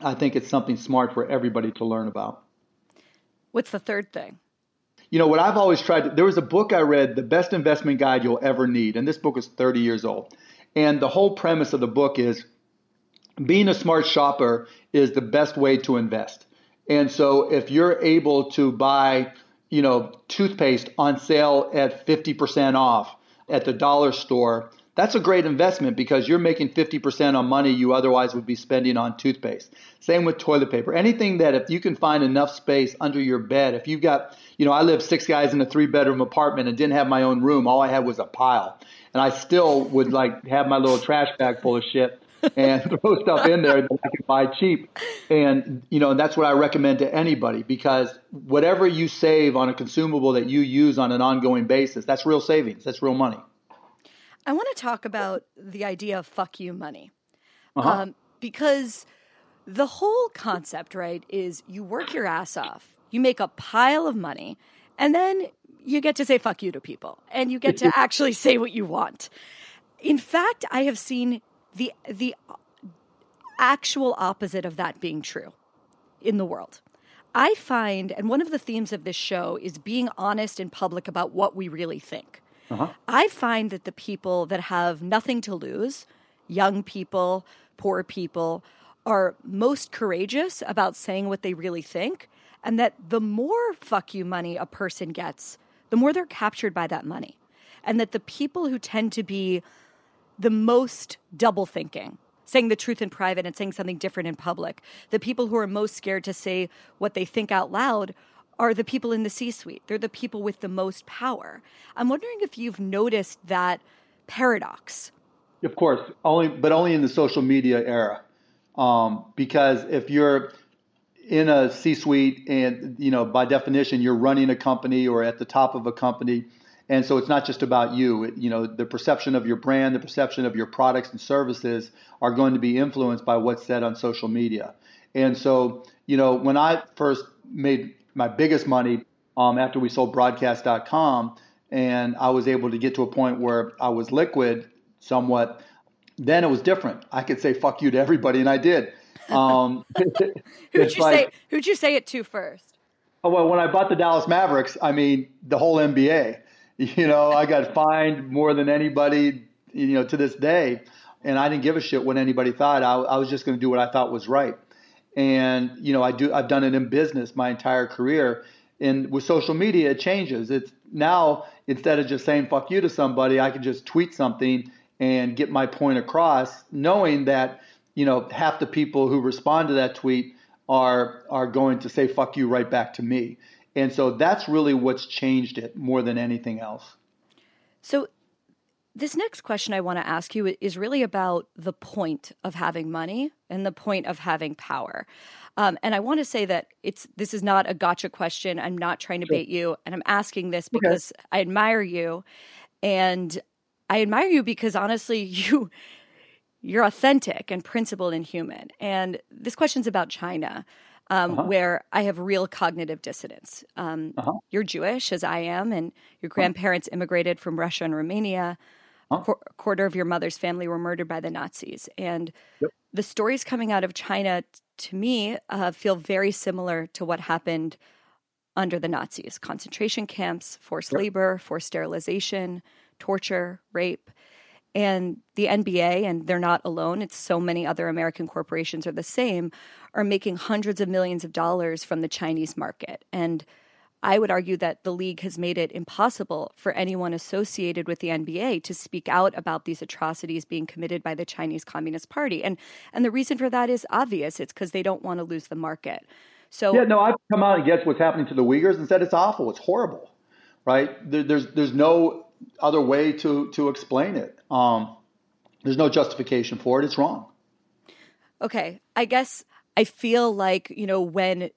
I think it's something smart for everybody to learn about. What's the third thing? You know, what I've always tried, to, there was a book I read, The Best Investment Guide You'll Ever Need. And this book is 30 years old. And the whole premise of the book is being a smart shopper is the best way to invest. And so if you're able to buy, you know, toothpaste on sale at 50% off at the dollar store, that's a great investment because you're making 50% on money you otherwise would be spending on toothpaste. Same with toilet paper. Anything that if you can find enough space under your bed, if you've got, you know, I lived six guys in a three bedroom apartment and didn't have my own room. All I had was a pile. And I still would like have my little trash bag full of shit and (laughs) throw stuff in there that I can buy cheap. And, you know, that's what I recommend to anybody because whatever you save on a consumable that you use on an ongoing basis, that's real savings. That's real money. I want to talk about the idea of fuck you money. Uh-huh. Um, because the whole concept, right, is you work your ass off, you make a pile of money, and then you get to say fuck you to people and you get to (laughs) actually say what you want. In fact, I have seen the the actual opposite of that being true in the world. I find, and one of the themes of this show is being honest in public about what we really think. Uh-huh. I find that the people that have nothing to lose, young people, poor people, are most courageous about saying what they really think. And that the more fuck you money a person gets, the more they're captured by that money. And that the people who tend to be the most double thinking, saying the truth in private and saying something different in public, the people who are most scared to say what they think out loud are the people in the C suite. They're the people with the most power. I'm wondering if you've noticed that paradox. Of course, only but only in the social media era, um, because if you're in a C-suite and you know by definition you're running a company or at the top of a company, and so it's not just about you. It, you know the perception of your brand, the perception of your products and services are going to be influenced by what's said on social media. And so you know when I first made my biggest money um, after we sold broadcast.com and I was able to get to a point where I was liquid somewhat, then it was different. I could say fuck you to everybody, and I did. Um, (laughs) who'd you like, say? Who'd you say it to first? Oh well, when I bought the Dallas Mavericks, I mean the whole NBA. (laughs) You know, I got fined more than anybody. You know, to this day, and I didn't give a shit what anybody thought. I, I was just going to do what I thought was right and you know I do I've done it in business my entire career. And with social media it changes. It's now instead of just saying fuck you to somebody I can just tweet something and get my point across knowing that you know half the people who respond to that tweet are are going to say fuck you right back to me. And so that's really what's changed it more than anything else. So this next question I want to ask you is really about the point of having money and the point of having power. Um, and I want to say that it's this is not a gotcha question. I'm not trying to bait you, and I'm asking this because okay. I admire you, and I admire you because honestly, (laughs) you you're authentic and principled and human. And this question's about China. Um, uh-huh. where I have real cognitive dissonance. Um, uh-huh. You're Jewish, as I am, and your grandparents immigrated from Russia and Romania. Huh? A quarter of your mother's family were murdered by the Nazis. And yep. the stories coming out of China, to me, uh, feel very similar to what happened under the Nazis concentration camps, forced yep. labor, forced sterilization, torture, rape. And the NBA, and they're not alone, it's so many other American corporations are the same, are making hundreds of millions of dollars from the Chinese market. And I would argue that the league has made it impossible for anyone associated with the NBA to speak out about these atrocities being committed by the Chinese Communist Party. And and the reason for that is obvious. It's because they don't want to lose the market. So Yeah, no, I've come out and guess what's happening to the Uyghurs and said it's awful, it's horrible. Right? There, there's there's no other way to to explain it. Um, there's no justification for it. It's wrong. Okay. I guess I feel like, you know, when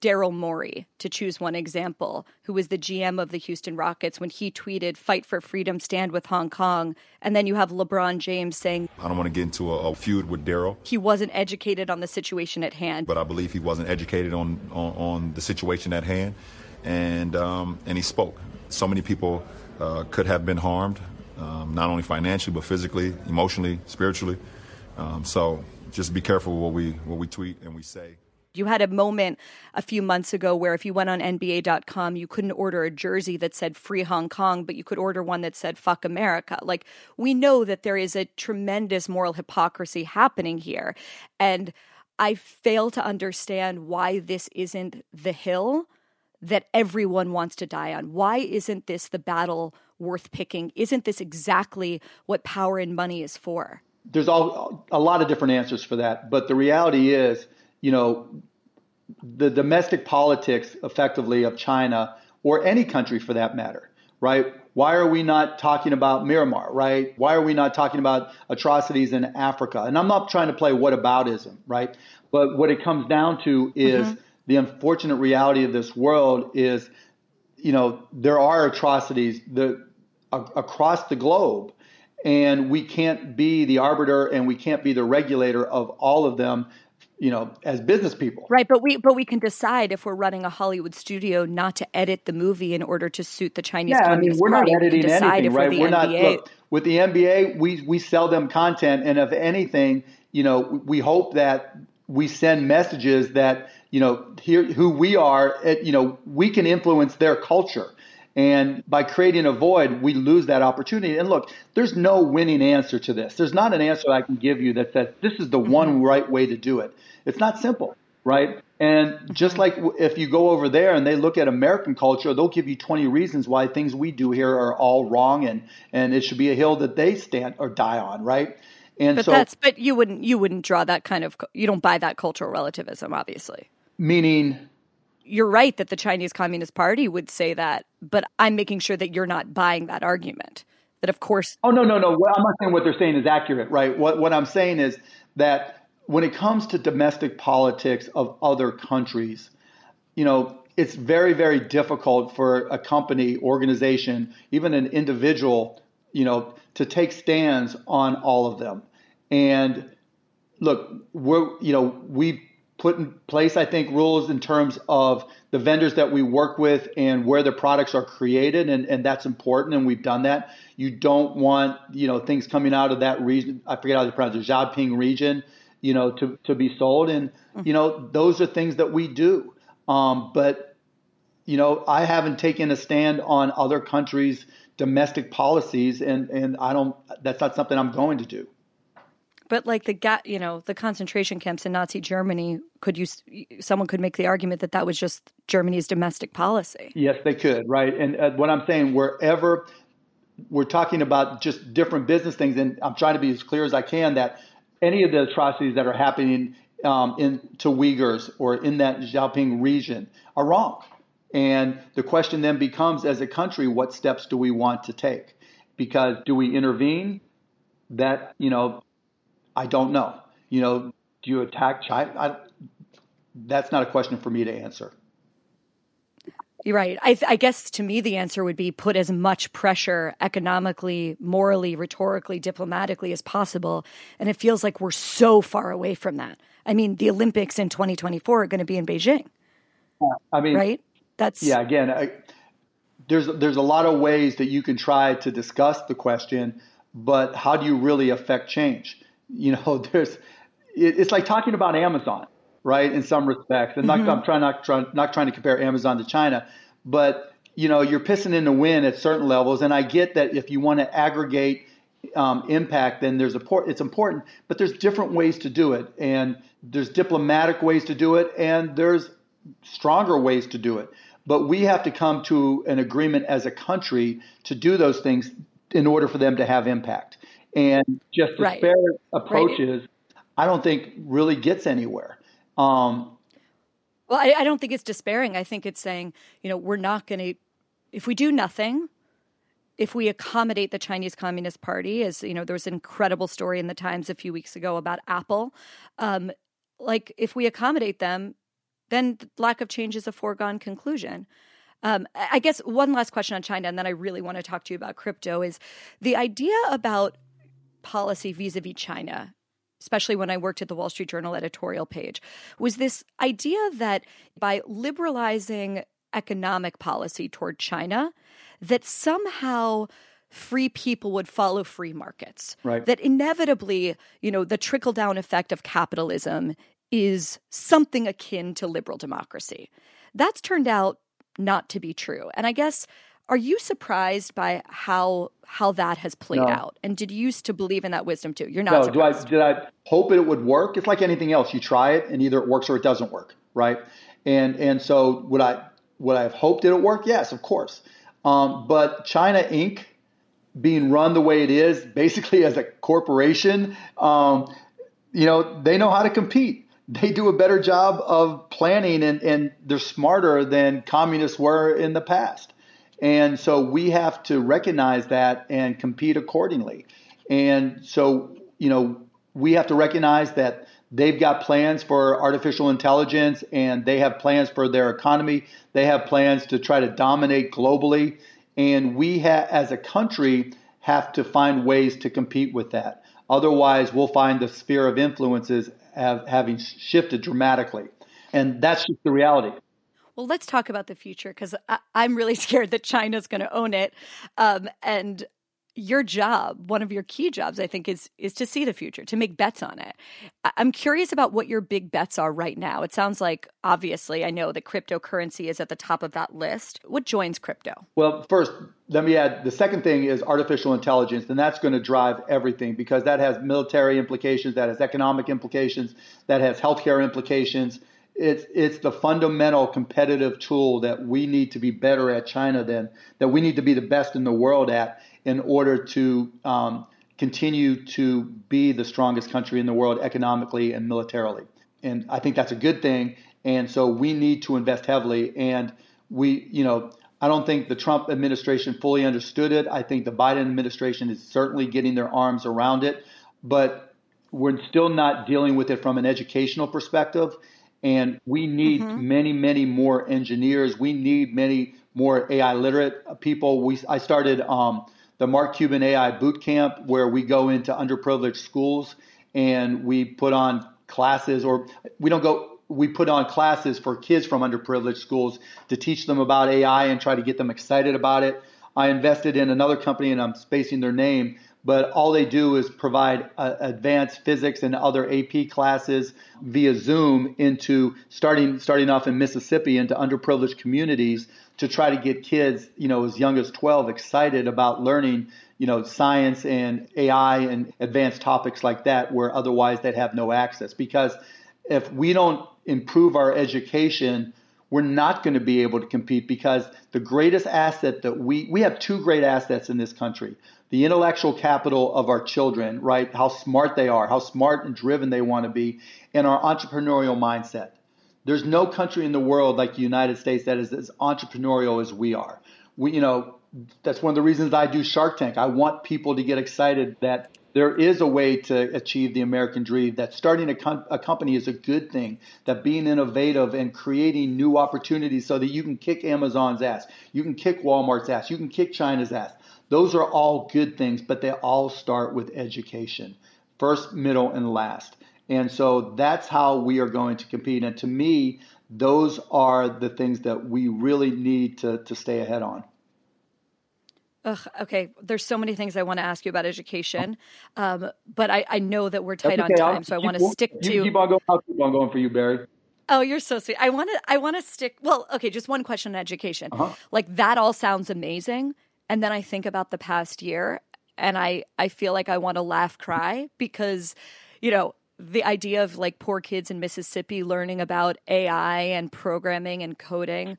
Daryl Morey, to choose one example, who was the GM of the Houston Rockets, when he tweeted, Fight for freedom, stand with Hong Kong. And then you have LeBron James saying, I don't want to get into a, a feud with Daryl. He wasn't educated on the situation at hand. But I believe he wasn't educated on, on, on the situation at hand. And, um, and he spoke. So many people uh, could have been harmed, um, not only financially, but physically, emotionally, spiritually. Um, so just be careful what we, what we tweet and we say. You had a moment a few months ago where if you went on NBA.com, you couldn't order a jersey that said free Hong Kong, but you could order one that said fuck America. Like, we know that there is a tremendous moral hypocrisy happening here. And I fail to understand why this isn't the hill that everyone wants to die on. Why isn't this the battle worth picking? Isn't this exactly what power and money is for? There's all, a lot of different answers for that. But the reality is, you know, the domestic politics effectively of China or any country for that matter, right? Why are we not talking about Myanmar, right? Why are we not talking about atrocities in Africa? And I'm not trying to play whataboutism, right? But what it comes down to is mm-hmm. the unfortunate reality of this world is, you know, there are atrocities the, across the globe, and we can't be the arbiter and we can't be the regulator of all of them you know as business people right but we but we can decide if we're running a hollywood studio not to edit the movie in order to suit the chinese yeah, communist I mean, we're party. not editing anything right we're, we're not look, with the nba we we sell them content and if anything you know we hope that we send messages that you know here who we are you know we can influence their culture and by creating a void, we lose that opportunity. And look, there's no winning answer to this. There's not an answer I can give you that says this is the mm-hmm. one right way to do it. It's not simple, right? And just like if you go over there and they look at American culture, they'll give you 20 reasons why things we do here are all wrong and, and it should be a hill that they stand or die on, right? And but so, that's but you wouldn't you wouldn't draw that kind of you don't buy that cultural relativism, obviously. Meaning you're right that the Chinese Communist Party would say that, but I'm making sure that you're not buying that argument. That of course. Oh no no no! I'm not saying what they're saying is accurate, right? What what I'm saying is that when it comes to domestic politics of other countries, you know, it's very very difficult for a company, organization, even an individual, you know, to take stands on all of them. And look, we're you know we put in place, I think, rules in terms of the vendors that we work with and where the products are created, and, and that's important, and we've done that. You don't want, you know, things coming out of that region. I forget how to pronounce it, Xiaoping region, you know, to, to be sold, and you know, those are things that we do. Um, but you know, I haven't taken a stand on other countries' domestic policies, and and I don't. That's not something I'm going to do. But like the ga- you know, the concentration camps in Nazi Germany, could you someone could make the argument that that was just Germany's domestic policy? Yes, they could, right? And uh, what I'm saying, wherever we're talking about just different business things, and I'm trying to be as clear as I can that any of the atrocities that are happening um, in to Uyghurs or in that Xiaoping region are wrong. And the question then becomes, as a country, what steps do we want to take? Because do we intervene? That you know, I don't know. You know, do you attack China? I, that's not a question for me to answer. You're right. I, I, guess to me, the answer would be put as much pressure economically, morally, rhetorically, diplomatically as possible. And it feels like we're so far away from that. I mean, the Olympics in 2024 are going to be in Beijing. Yeah, I mean, right? That's yeah. Again, I, there's there's a lot of ways that you can try to discuss the question, but how do you really affect change? you know, (laughs) there's it's like talking about Amazon, right? In some respects, and mm-hmm. not, I'm trying not trying not trying to compare Amazon to China, but you know, you're pissing in the wind at certain levels, and I get that if you want to aggregate um, impact, then there's a it's important, but there's different ways to do it, and there's diplomatic ways to do it, and there's stronger ways to do it. But we have to come to an agreement as a country to do those things in order for them to have impact. And just despair right. approaches, right. I don't think really gets anywhere. Um, well, I, I don't think it's despairing. I think it's saying, you know, we're not going to, if we do nothing, if we accommodate the Chinese Communist Party, as you know, there was an incredible story in the Times a few weeks ago about Apple. Um, like if we accommodate them, then lack of change is a foregone conclusion. Um, I guess one last question on China, and then I really want to talk to you about crypto is the idea about policy vis a vis China, especially when I worked at the Wall Street Journal editorial page, was this idea that by liberalizing economic policy toward China, that somehow free people would follow free markets. Right. That inevitably, you know, the trickle down effect of capitalism is something akin to liberal democracy. That's turned out not to be true. And I guess are you surprised by how how that has played no. out? And did you used to believe in that wisdom too? You're not. No, do I did I hope it would work? It's like anything else. You try it and either it works or it doesn't work, right? And and so would I would I have hoped it would work? Yes, of course. Um, but China Inc. being run the way it is, basically as a corporation, um, you know, they know how to compete they do a better job of planning and, and they're smarter than communists were in the past. And so we have to recognize that and compete accordingly. And so, you know, we have to recognize that they've got plans for artificial intelligence and they have plans for their economy. They have plans to try to dominate globally. And we ha- as a country have to find ways to compete with that. Otherwise, we'll find the sphere of influences have, having shifted dramatically. And that's just the reality. Well, let's talk about the future because I'm really (laughs) scared that China's going to own it. Um, and your job, one of your key jobs, I think, is is to see the future, to make bets on it. I'm curious about what your big bets are right now. It sounds like obviously I know that cryptocurrency is at the top of that list. What joins crypto? Well, first, let me add the second thing is artificial intelligence, and that's going to drive everything because that has military implications, that has economic implications, that has healthcare implications. It's it's the fundamental competitive tool that we need to be better at China than that we need to be the best in the world at in order to um, continue to be the strongest country in the world economically and militarily. And I think that's a good thing. And so we need to invest heavily. And we, you know, I don't think the Trump administration fully understood it. I think the Biden administration is certainly getting their arms around it, but we're still not dealing with it from an educational perspective. And we need mm-hmm. many, many more engineers. We need many more AI literate people. We I started um, the Mark Cuban AI Boot Camp, where we go into underprivileged schools and we put on classes, or we don't go, we put on classes for kids from underprivileged schools to teach them about AI and try to get them excited about it. I invested in another company, and I'm spacing their name, but all they do is provide uh, advanced physics and other AP classes via Zoom into starting starting off in Mississippi into underprivileged communities to try to get kids, you know, as young as 12 excited about learning, you know, science and AI and advanced topics like that where otherwise they'd have no access. Because if we don't improve our education, we're not going to be able to compete because the greatest asset that we we have two great assets in this country the intellectual capital of our children, right? How smart they are, how smart and driven they want to be, and our entrepreneurial mindset. There's no country in the world like the United States that is as entrepreneurial as we are. We, you know, that's one of the reasons I do Shark Tank. I want people to get excited that there is a way to achieve the American dream, that starting a, com- a, company is a good thing, that being innovative and creating new opportunities so that you can kick Amazon's ass, you can kick Walmart's ass, you can kick China's ass. Those are all good things, but they all start with education first, middle, and last. And so that's how we are going to compete. And to me, those are the things that we really need to, to stay ahead on. Ugh, okay, there's so many things I want to ask you about education, um, but I, I, know that we're tight okay. on time, I'll so I want to stick to. You keep on going. I'll keep on going for you, Bari. Oh, you're so sweet. I want to. I want to stick. Well, okay, just one question on education. Uh-huh. Like that all sounds amazing, and then I think about the past year, and I I feel like I want to laugh, cry because, you know, the idea of like poor kids in Mississippi learning about AI and programming and coding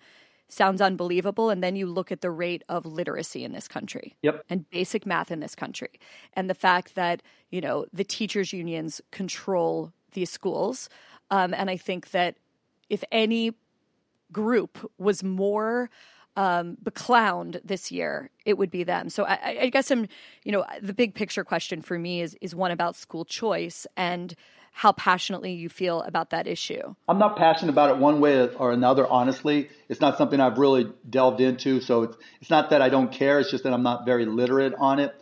sounds unbelievable. And then you look at the rate of literacy in this country yep. and basic math in this country. And the fact that, you know, the teachers' unions control these schools. Um, and I think that if any group was more um, beclowned this year, it would be them. So I, I guess I'm, you know, the big picture question for me is is one about school choice and how passionately you feel about that issue. I'm not passionate about it one way or another, honestly. It's not something I've really delved into. So it's, it's not that I don't care, it's just that I'm not very literate on it.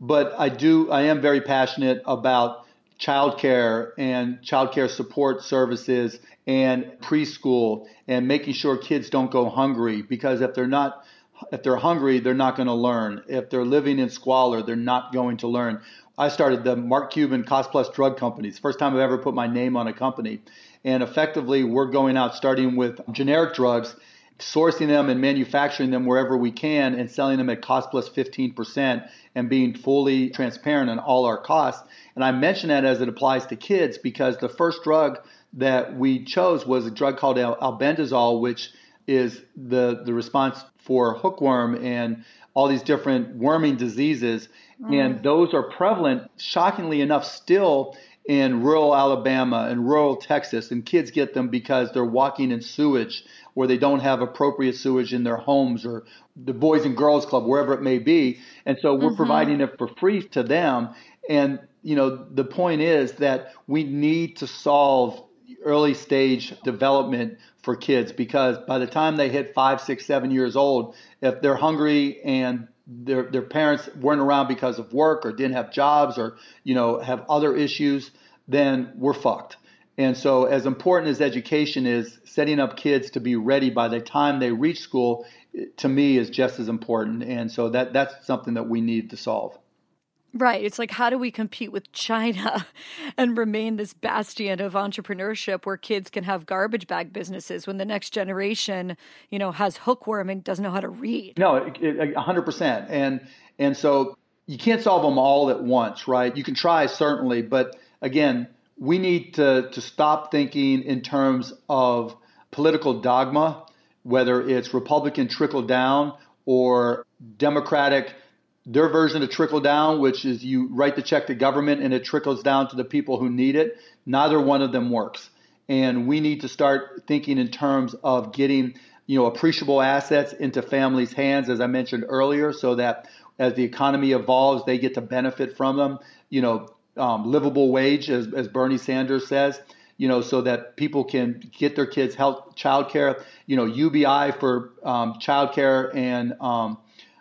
But I do, I am very passionate about childcare and childcare support services and preschool and making sure kids don't go hungry because if they're not if they're hungry, they're not going to learn. If they're living in squalor, they're not going to learn. I started the Mark Cuban Cost Plus Drug Companies. First time I've ever put my name on a company. And effectively, we're going out starting with generic drugs, sourcing them and manufacturing them wherever we can and selling them at cost plus 15% and being fully transparent on all our costs. And I mention that as it applies to kids because the first drug that we chose was a drug called albendazole, which is the, the response for hookworm and all these different worming diseases. Mm. And those are prevalent, shockingly enough, still in rural Alabama and rural Texas. And kids get them because they're walking in sewage where they don't have appropriate sewage in their homes or the Boys and Girls Club, wherever it may be. And so we're mm-hmm. providing it for free to them. And, you know, the point is that we need to solve early stage development for kids because by the time they hit five, six, seven years old, if they're hungry and their their parents weren't around because of work or didn't have jobs or you know have other issues, then we're fucked. And so, as important as education is, setting up kids to be ready by the time they reach school, to me, is just as important. And so that that's something that we need to solve. Right. It's like, how do we compete with China (laughs) and remain this bastion of entrepreneurship where kids can have garbage bag businesses when the next generation, you know, has hookworm and doesn't know how to read? No, a hundred percent. And, and so you can't solve them all at once, right? You can try certainly, but again, we need to, to stop thinking in terms of political dogma, whether it's Republican trickle down or Democratic their version of trickle down, which is you write the check to government and it trickles down to the people who need it, neither one of them works. And we need to start thinking in terms of getting, you know, appreciable assets into families' hands, as I mentioned earlier, so that as the economy evolves, they get to benefit from them. You know, um, livable wage, as, as Bernie Sanders says, you know, so that people can get their kids health, child care, you know, UBI for um, child care and um,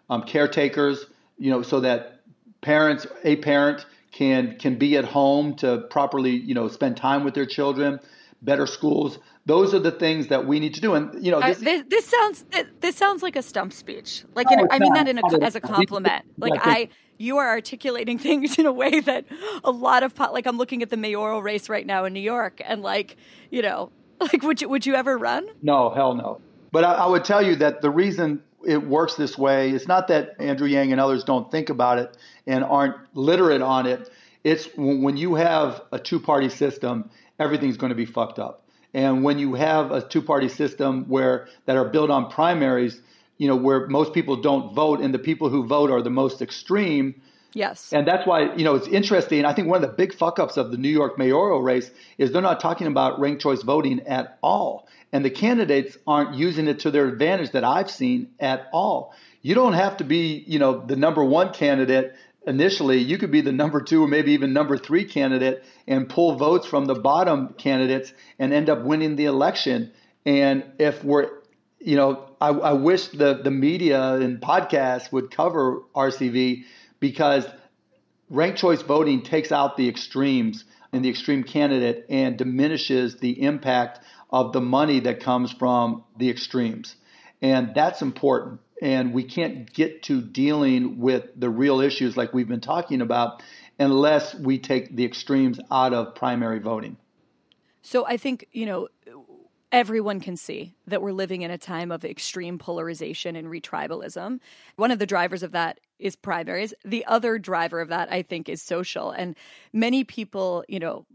um, caretakers, you know, so that parents, a parent can can be at home to properly, you know, spend time with their children, better schools. Those are the things that we need to do. And you know, this, uh, this, this sounds this sounds like a stump speech. Like no, I mean that in a, as a (laughs) compliment. Like I, you are articulating (laughs) things in a way that a lot of pot, like I'm looking at the mayoral race right now in New York, and like you know, (laughs) like would you would you ever run? No, hell no. But I, I would tell you that the reason it works this way. It's not that Andrew Yang and others don't think about it and aren't literate on it. It's when you have a two party system, everything's going to be fucked up. And when you have a two party system where that are built on primaries, you know, where most people don't vote and the people who vote are the most extreme. Yes. And that's why, you know, it's interesting. I think one of the big fuck ups of the New York mayoral race is they're not talking about ranked choice voting at all and the candidates aren't using it to their advantage that I've seen at all. You don't have to be, you know, the number one candidate initially. You could be the number two or maybe even number three candidate and pull votes from the bottom candidates and end up winning the election. And if we're, you know, I, I wish the the media and podcasts would cover RCV because ranked choice voting takes out the extremes and the extreme candidate and diminishes the impact of the money that comes from the extremes. And that's important. And we can't get to dealing with the real issues like we've been talking about unless we take the extremes out of primary voting. So I think, you know, everyone can see that we're living in a time of extreme polarization and retribalism. One of the drivers of that is primaries. The other driver of that, I think, is social. And many people, you know,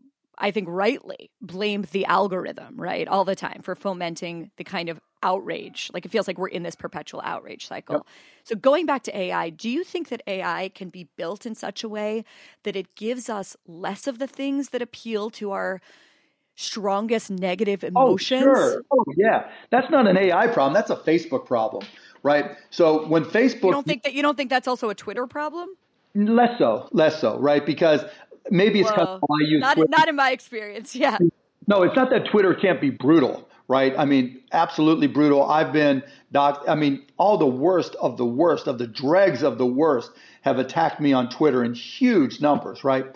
I think rightly blame the algorithm, right, all the time for fomenting the kind of outrage. Like it feels like we're in this perpetual outrage cycle. Yep. So going back to AI, do you think that AI can be built in such a way that it gives us less of the things that appeal to our strongest negative oh, emotions? Oh, sure. Oh, yeah. That's not an AI problem. That's a Facebook problem, right? So when Facebook, you don't think that you don't think that's also a Twitter problem? Less so, less so, right? Because maybe it's because I use not, not in my experience. Yeah. No, it's not that Twitter can't be brutal, right? I mean, absolutely brutal. I've been doc. I mean, all the worst of the worst of the dregs of the worst have attacked me on Twitter in huge numbers, right?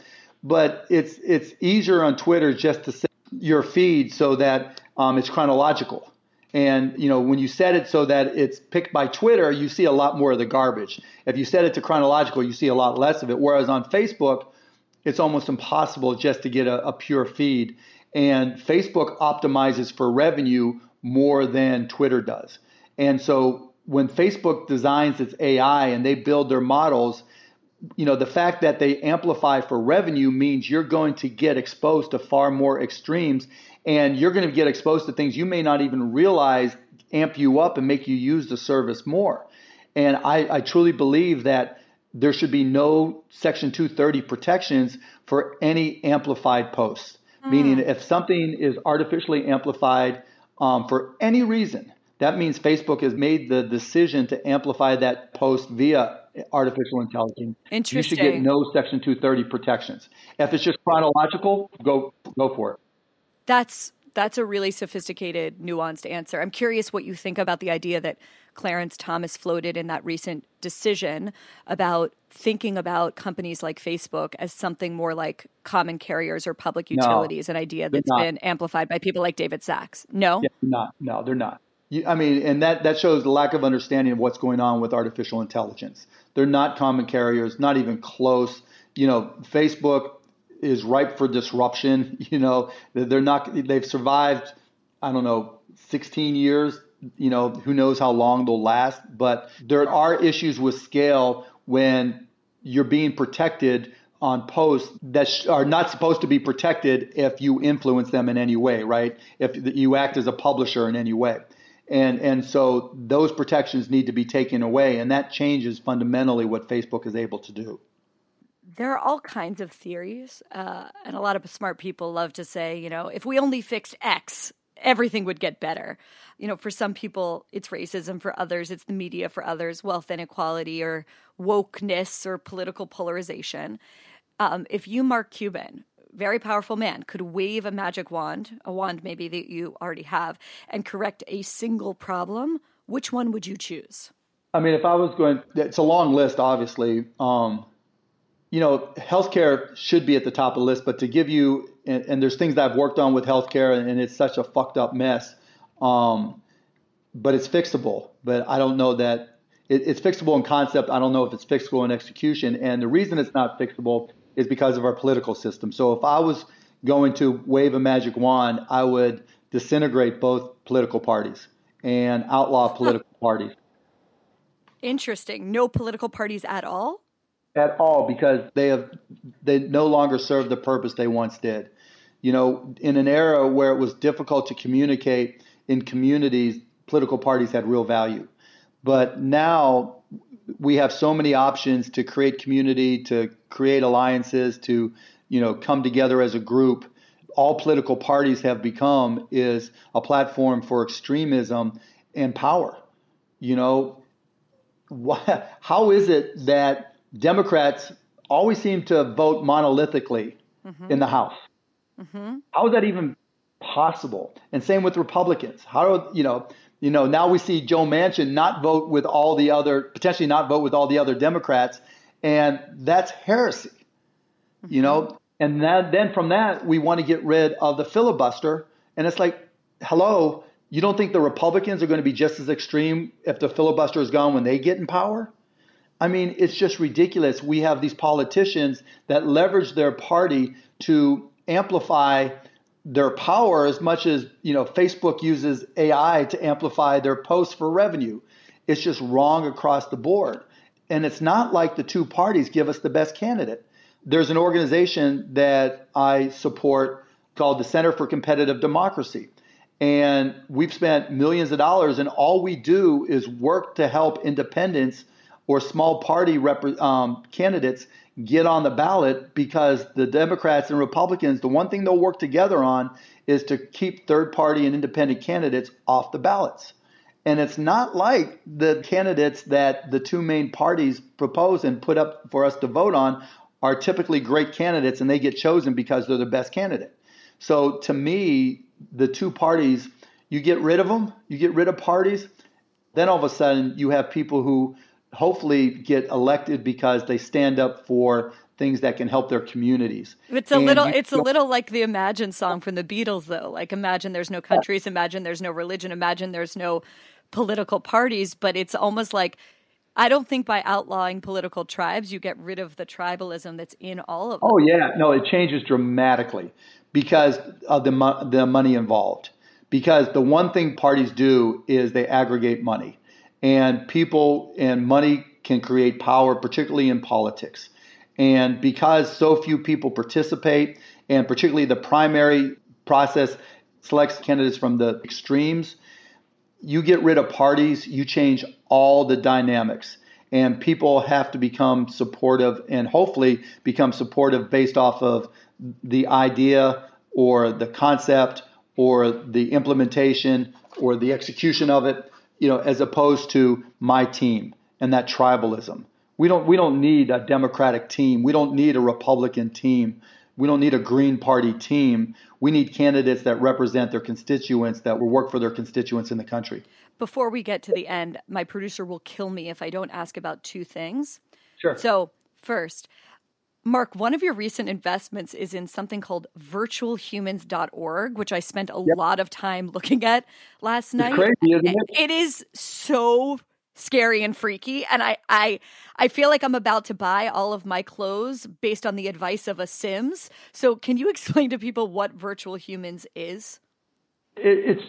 But it's it's easier on Twitter just to set your feed so that um, it's chronological. And you know, when you set it so that it's picked by Twitter, you see a lot more of the garbage. If you set it to chronological, you see a lot less of it. Whereas on Facebook, it's almost impossible just to get a, a pure feed. And Facebook optimizes for revenue more than Twitter does. And so when Facebook designs its AI and they build their models, you know, the fact that they amplify for revenue means you're going to get exposed to far more extremes and you're going to get exposed to things you may not even realize amp you up and make you use the service more. And I, I truly believe that there should be no Section 230 protections for any amplified posts. Mm. Meaning, if something is artificially amplified um, for any reason, that means Facebook has made the decision to amplify that post via artificial intelligence. Interesting. You should get no Section 230 protections. If it's just chronological, go go for it. That's that's a really sophisticated, nuanced answer. I'm curious what you think about the idea that Clarence Thomas floated in that recent decision about thinking about companies like Facebook as something more like common carriers or public utilities, no, an idea that's been amplified by people like David Sacks. No, yeah, not no, they're not. I mean, and that that shows the lack of understanding of what's going on with artificial intelligence. They're not common carriers, not even close. You know, Facebook is ripe for disruption. (laughs) You know, they're not. They've survived. I don't know, 16 years. You know, who knows how long they'll last. But there are issues with scale when you're being protected on posts that are not supposed to be protected if you influence them in any way, right? If you act as a publisher in any way. And and so those protections need to be taken away, and that changes fundamentally what Facebook is able to do there are all kinds of theories, uh, and a lot of smart people love to say, you know, if we only fixed X, everything would get better. You know, for some people, it's racism. For others, it's the media. For others, wealth inequality or wokeness or political polarization. Um, if you, Mark Cuban, very powerful man, could wave a magic wand, a wand maybe that you already have, and correct a single problem, which one would you choose? I mean, if I was going, it's a long list, obviously. Um, you know, healthcare should be at the top of the list, but to give you, and, and there's things that I've worked on with healthcare, and, and it's such a fucked up mess. Um, but it's fixable. But I don't know that it, it's fixable in concept. I don't know if it's fixable in execution. And the reason it's not fixable is because of our political system. So if I was going to wave a magic wand, I would disintegrate both political parties and outlaw political parties. Interesting. No political parties at all? At all because they have they no longer serve the purpose they once did. You know, in an era where it was difficult to communicate in communities, political parties had real value. But now we have so many options to create community, to create alliances, to you know come together as a group. All political parties have become is a platform for extremism and power. You know, how is it that Democrats always seem to vote monolithically mm-hmm. in the House. Mm-hmm. How is that even possible? And same with Republicans. How do you know? You know, now we see Joe Manchin not vote with all the other, potentially not vote with all the other Democrats, and that's heresy. Mm-hmm. You know, and that, then from that we want to get rid of the filibuster, and it's like, hello, you don't think the Republicans are going to be just as extreme if the filibuster is gone when they get in power? I mean, it's just ridiculous. We have these politicians that leverage their party to amplify their power as much as, you know, Facebook uses AI to amplify their posts for revenue. It's just wrong across the board. And it's not like the two parties give us the best candidate. There's an organization that I support called the Center for Competitive Democracy. And we've spent millions of dollars, and all we do is work to help independents or small party rep- um, candidates get on the ballot because the Democrats and Republicans, the one thing they'll work together on is to keep third party and independent candidates off the ballots. And it's not like the candidates that the two main parties propose and put up for us to vote on are typically great candidates and they get chosen because they're the best candidate. So to me, the two parties, you get rid of them, you get rid of parties, then all of a sudden you have people who hopefully get elected because they stand up for things that can help their communities. It's a and little it's a little like the Imagine song from the Beatles though. Like imagine there's no countries, imagine there's no religion, imagine there's no political parties, but it's almost like I don't think by outlawing political tribes you get rid of the tribalism that's in all of them. Oh yeah, no, it changes dramatically because of the the money involved. Because the one thing parties do is they aggregate money, and people and money can create power, particularly in politics. And because so few people participate, and particularly the primary process selects candidates from the extremes, you get rid of parties, you change all the dynamics. And people have to become supportive and hopefully become supportive based off of the idea or the concept or the implementation or the execution of it, you know, as opposed to my team and that tribalism. We don't we don't need a Democratic team. We don't need a Republican team. We don't need a Green Party team. We need candidates that represent their constituents, that will work for their constituents in the country. Before we get to the end, my producer will kill me if I don't ask about two things. Sure. So, first, Mark, one of your recent investments is in something called virtualhumans.org, which I spent a yep. lot of time looking at last night. Crazy, isn't it? it is so scary and freaky and I, I i feel like i'm about to buy all of my clothes based on the advice of a sims so can you (laughs) explain to people what virtual humans is it,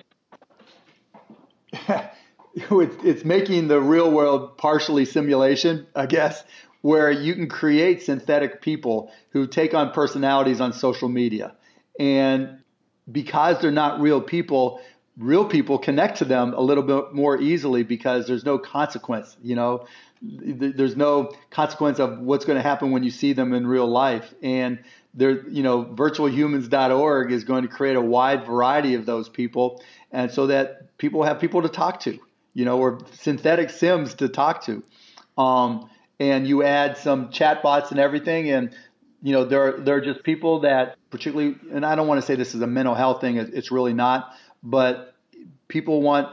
(laughs) it's it's making the real world partially simulation i guess where you can create synthetic people who take on personalities on social media. And because they're not real people real people connect to them a little bit more easily because there's no consequence you know? There's no consequence of what's going to happen when you see them in real life. And there you know virtualhumans.org is going to create a wide variety of those people and so that people have people to talk to you know or synthetic sims to talk to. Um, and you add some chatbots and everything and you know there there are just people that particularly and I don't want to say this is a mental health thing it's really not but people want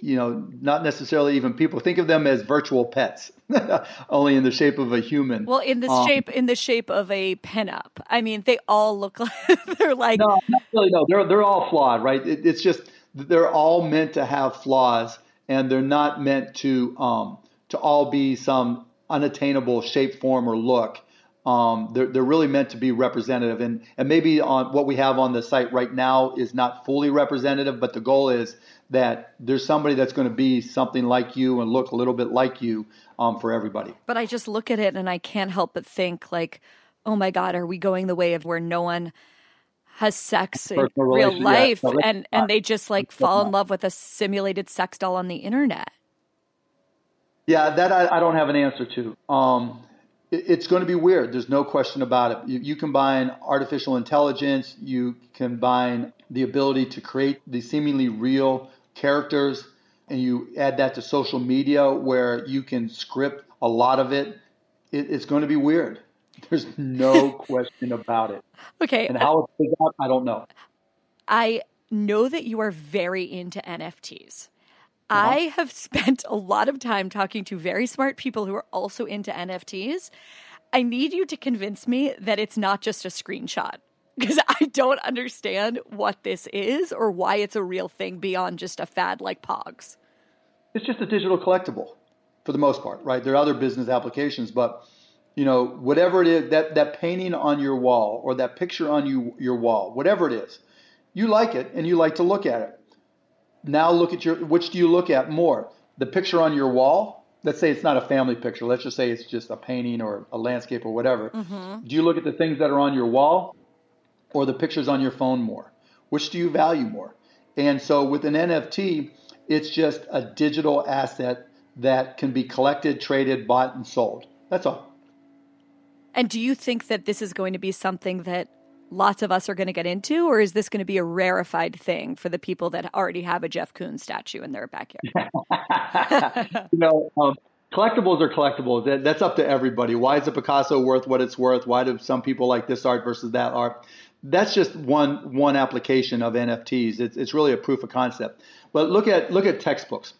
you know not necessarily even people think of them as virtual pets (laughs) only in the shape of a human. Well in the um, shape in the shape of a pinup. I mean they all look (laughs) like they're like no not really no. They're, they're all flawed right? It, it's just they're all meant to have flaws and they're not meant to um, to all be some unattainable shape form or look um, they're, they're really meant to be representative. And, and maybe on what we have on the site right now is not fully representative but the goal is that there's somebody that's going to be something like you and look a little bit like you um, for everybody. But i just look at it and i can't help but think like oh my god are we going the way of where no one has sex in real life yeah, no, and and they just like fall in love with a simulated sex doll on the internet yeah that i, I don't have an answer to um, it's going to be weird. There's no question about it. You, you, combine artificial intelligence, you combine the ability to create the seemingly real characters, and you add that to social media where you can script a lot of it. it it's going to be weird. There's no (laughs) question about it. Okay. And how it plays out, I don't know. I know that you are very into NFTs. Uh-huh. I have spent a lot of time talking to very smart people who are also into NFTs. I need you to convince me that it's not just a screenshot (laughs) because I don't understand what this is or why it's a real thing beyond just a fad like Pogs. It's just a digital collectible for the most part, right? There are other business applications, but you know, whatever it is, that, that painting on your wall or that picture on you, your wall, whatever it is, you like it and you like to look at it now look at your which do you look at more? The picture on your wall? Let's say it's not a family picture. Let's just say it's just a painting or a landscape or whatever. Mm-hmm. do you look at the things that are on your wall or the pictures on your phone more? Which do you value more? And so with an nft it's just a digital asset that can be collected traded bought and sold. That's all. And do you think that this is going to be something that lots of us are going to get into, or is this going to be a rarefied thing for the people that already have a Jeff Koons statue in their backyard? (laughs) (laughs) you know, um, collectibles are collectibles. That, that's up to everybody. Why is a Picasso worth what it's worth? Why do some people like this art versus that art? That's just one one application of NFTs. It's, it's really a proof of concept. But look at look at textbooks.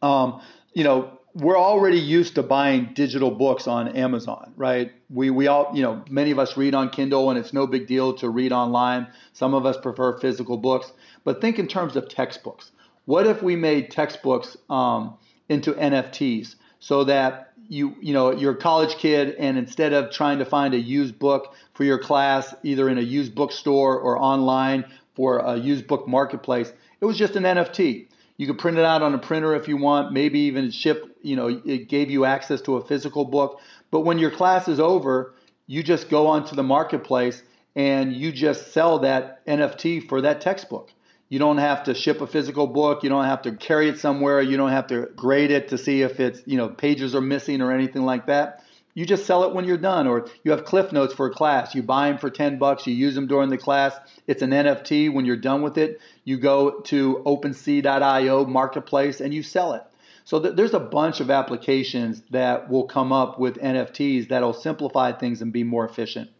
Um, you know, we're already used to buying digital books on Amazon, right? We we all, you know, many of us read on Kindle and it's no big deal to read online. Some of us prefer physical books, but think in terms of textbooks. What if we made textbooks um, into NFTs so that you you know you're a college kid and instead of trying to find a used book for your class either in a used bookstore or online for a used book marketplace, it was just an NFT. You could print it out on a printer if you want, maybe even ship, you know, it gave you access to a physical book. But when your class is over, you just go onto the marketplace and you just sell that NFT for that textbook. You don't have to ship a physical book. You don't have to carry it somewhere. You don't have to grade it to see if it's, you know, pages are missing or anything like that. You just sell it when you're done, or you have cliff notes for a class. You buy them for 10 bucks. You use them during the class. It's an NFT. When you're done with it, you go to OpenSea.io marketplace and you sell it. So th- there's a bunch of applications that will come up with NFTs that'll simplify things and be more efficient.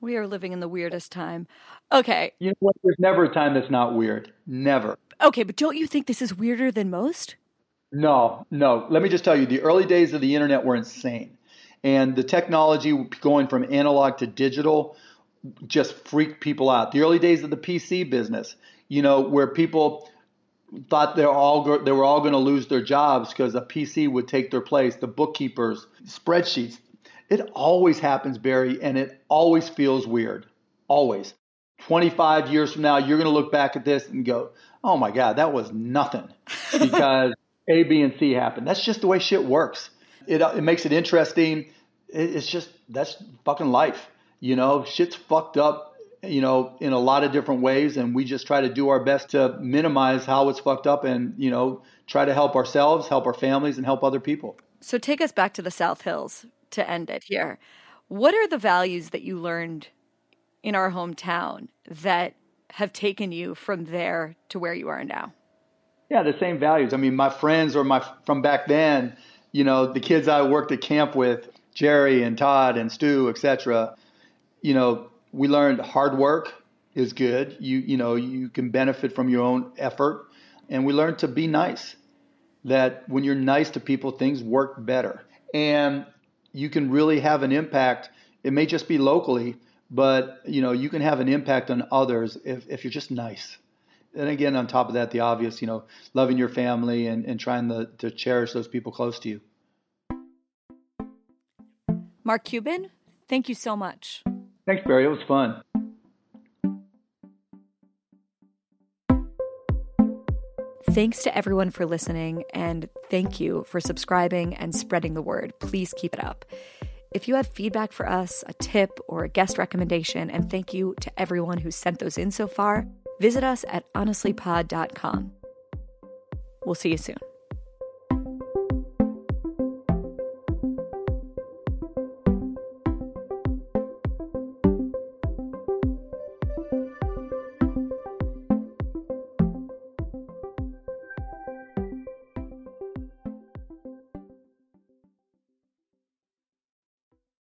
We are living in the weirdest time. Okay. You know what? There's never a time that's not weird. Never. Okay, but don't you think this is weirder than most? No, no. Let me just tell you, the early days of the internet were insane. And the technology going from analog to digital just freaked people out. The early days of the PC business, you know, where people thought they're all go- they were all going to lose their jobs because a PC would take their place. The bookkeepers, spreadsheets. It always happens, Bari, and it always feels weird. Always. 25 years from now, you're going to look back at this and go, oh my God, that was nothing (laughs) because A, B, and C happened. That's just the way shit works. It, it makes it interesting. It, it's just, that's fucking life. You know, shit's fucked up, you know, in a lot of different ways. And we just try to do our best to minimize how it's fucked up and, you know, try to help ourselves, help our families, and help other people. So take us back to the South Hills to end it here. What are the values that you learned in our hometown that have taken you from there to where you are now? Yeah, the same values. I mean, my friends or my from back then, you know, the kids I worked at camp with, Jerry and Todd and Stu, etc. You know, we learned hard work is good. You you know, you can benefit from your own effort, and we learned to be nice. That when you're nice to people, things work better, and you can really have an impact. It may just be locally, but you know you can have an impact on others if, if you're just nice and again on top of that the obvious you know loving your family and, and trying to, to cherish those people close to you mark cuban thank you so much thanks bari it was fun Thanks to everyone for listening, and thank you for subscribing and spreading the word. Please keep it up. If you have feedback for us, a tip, or a guest recommendation, and thank you to everyone who sent those in so far, visit us at honestlypod.com. We'll see you soon.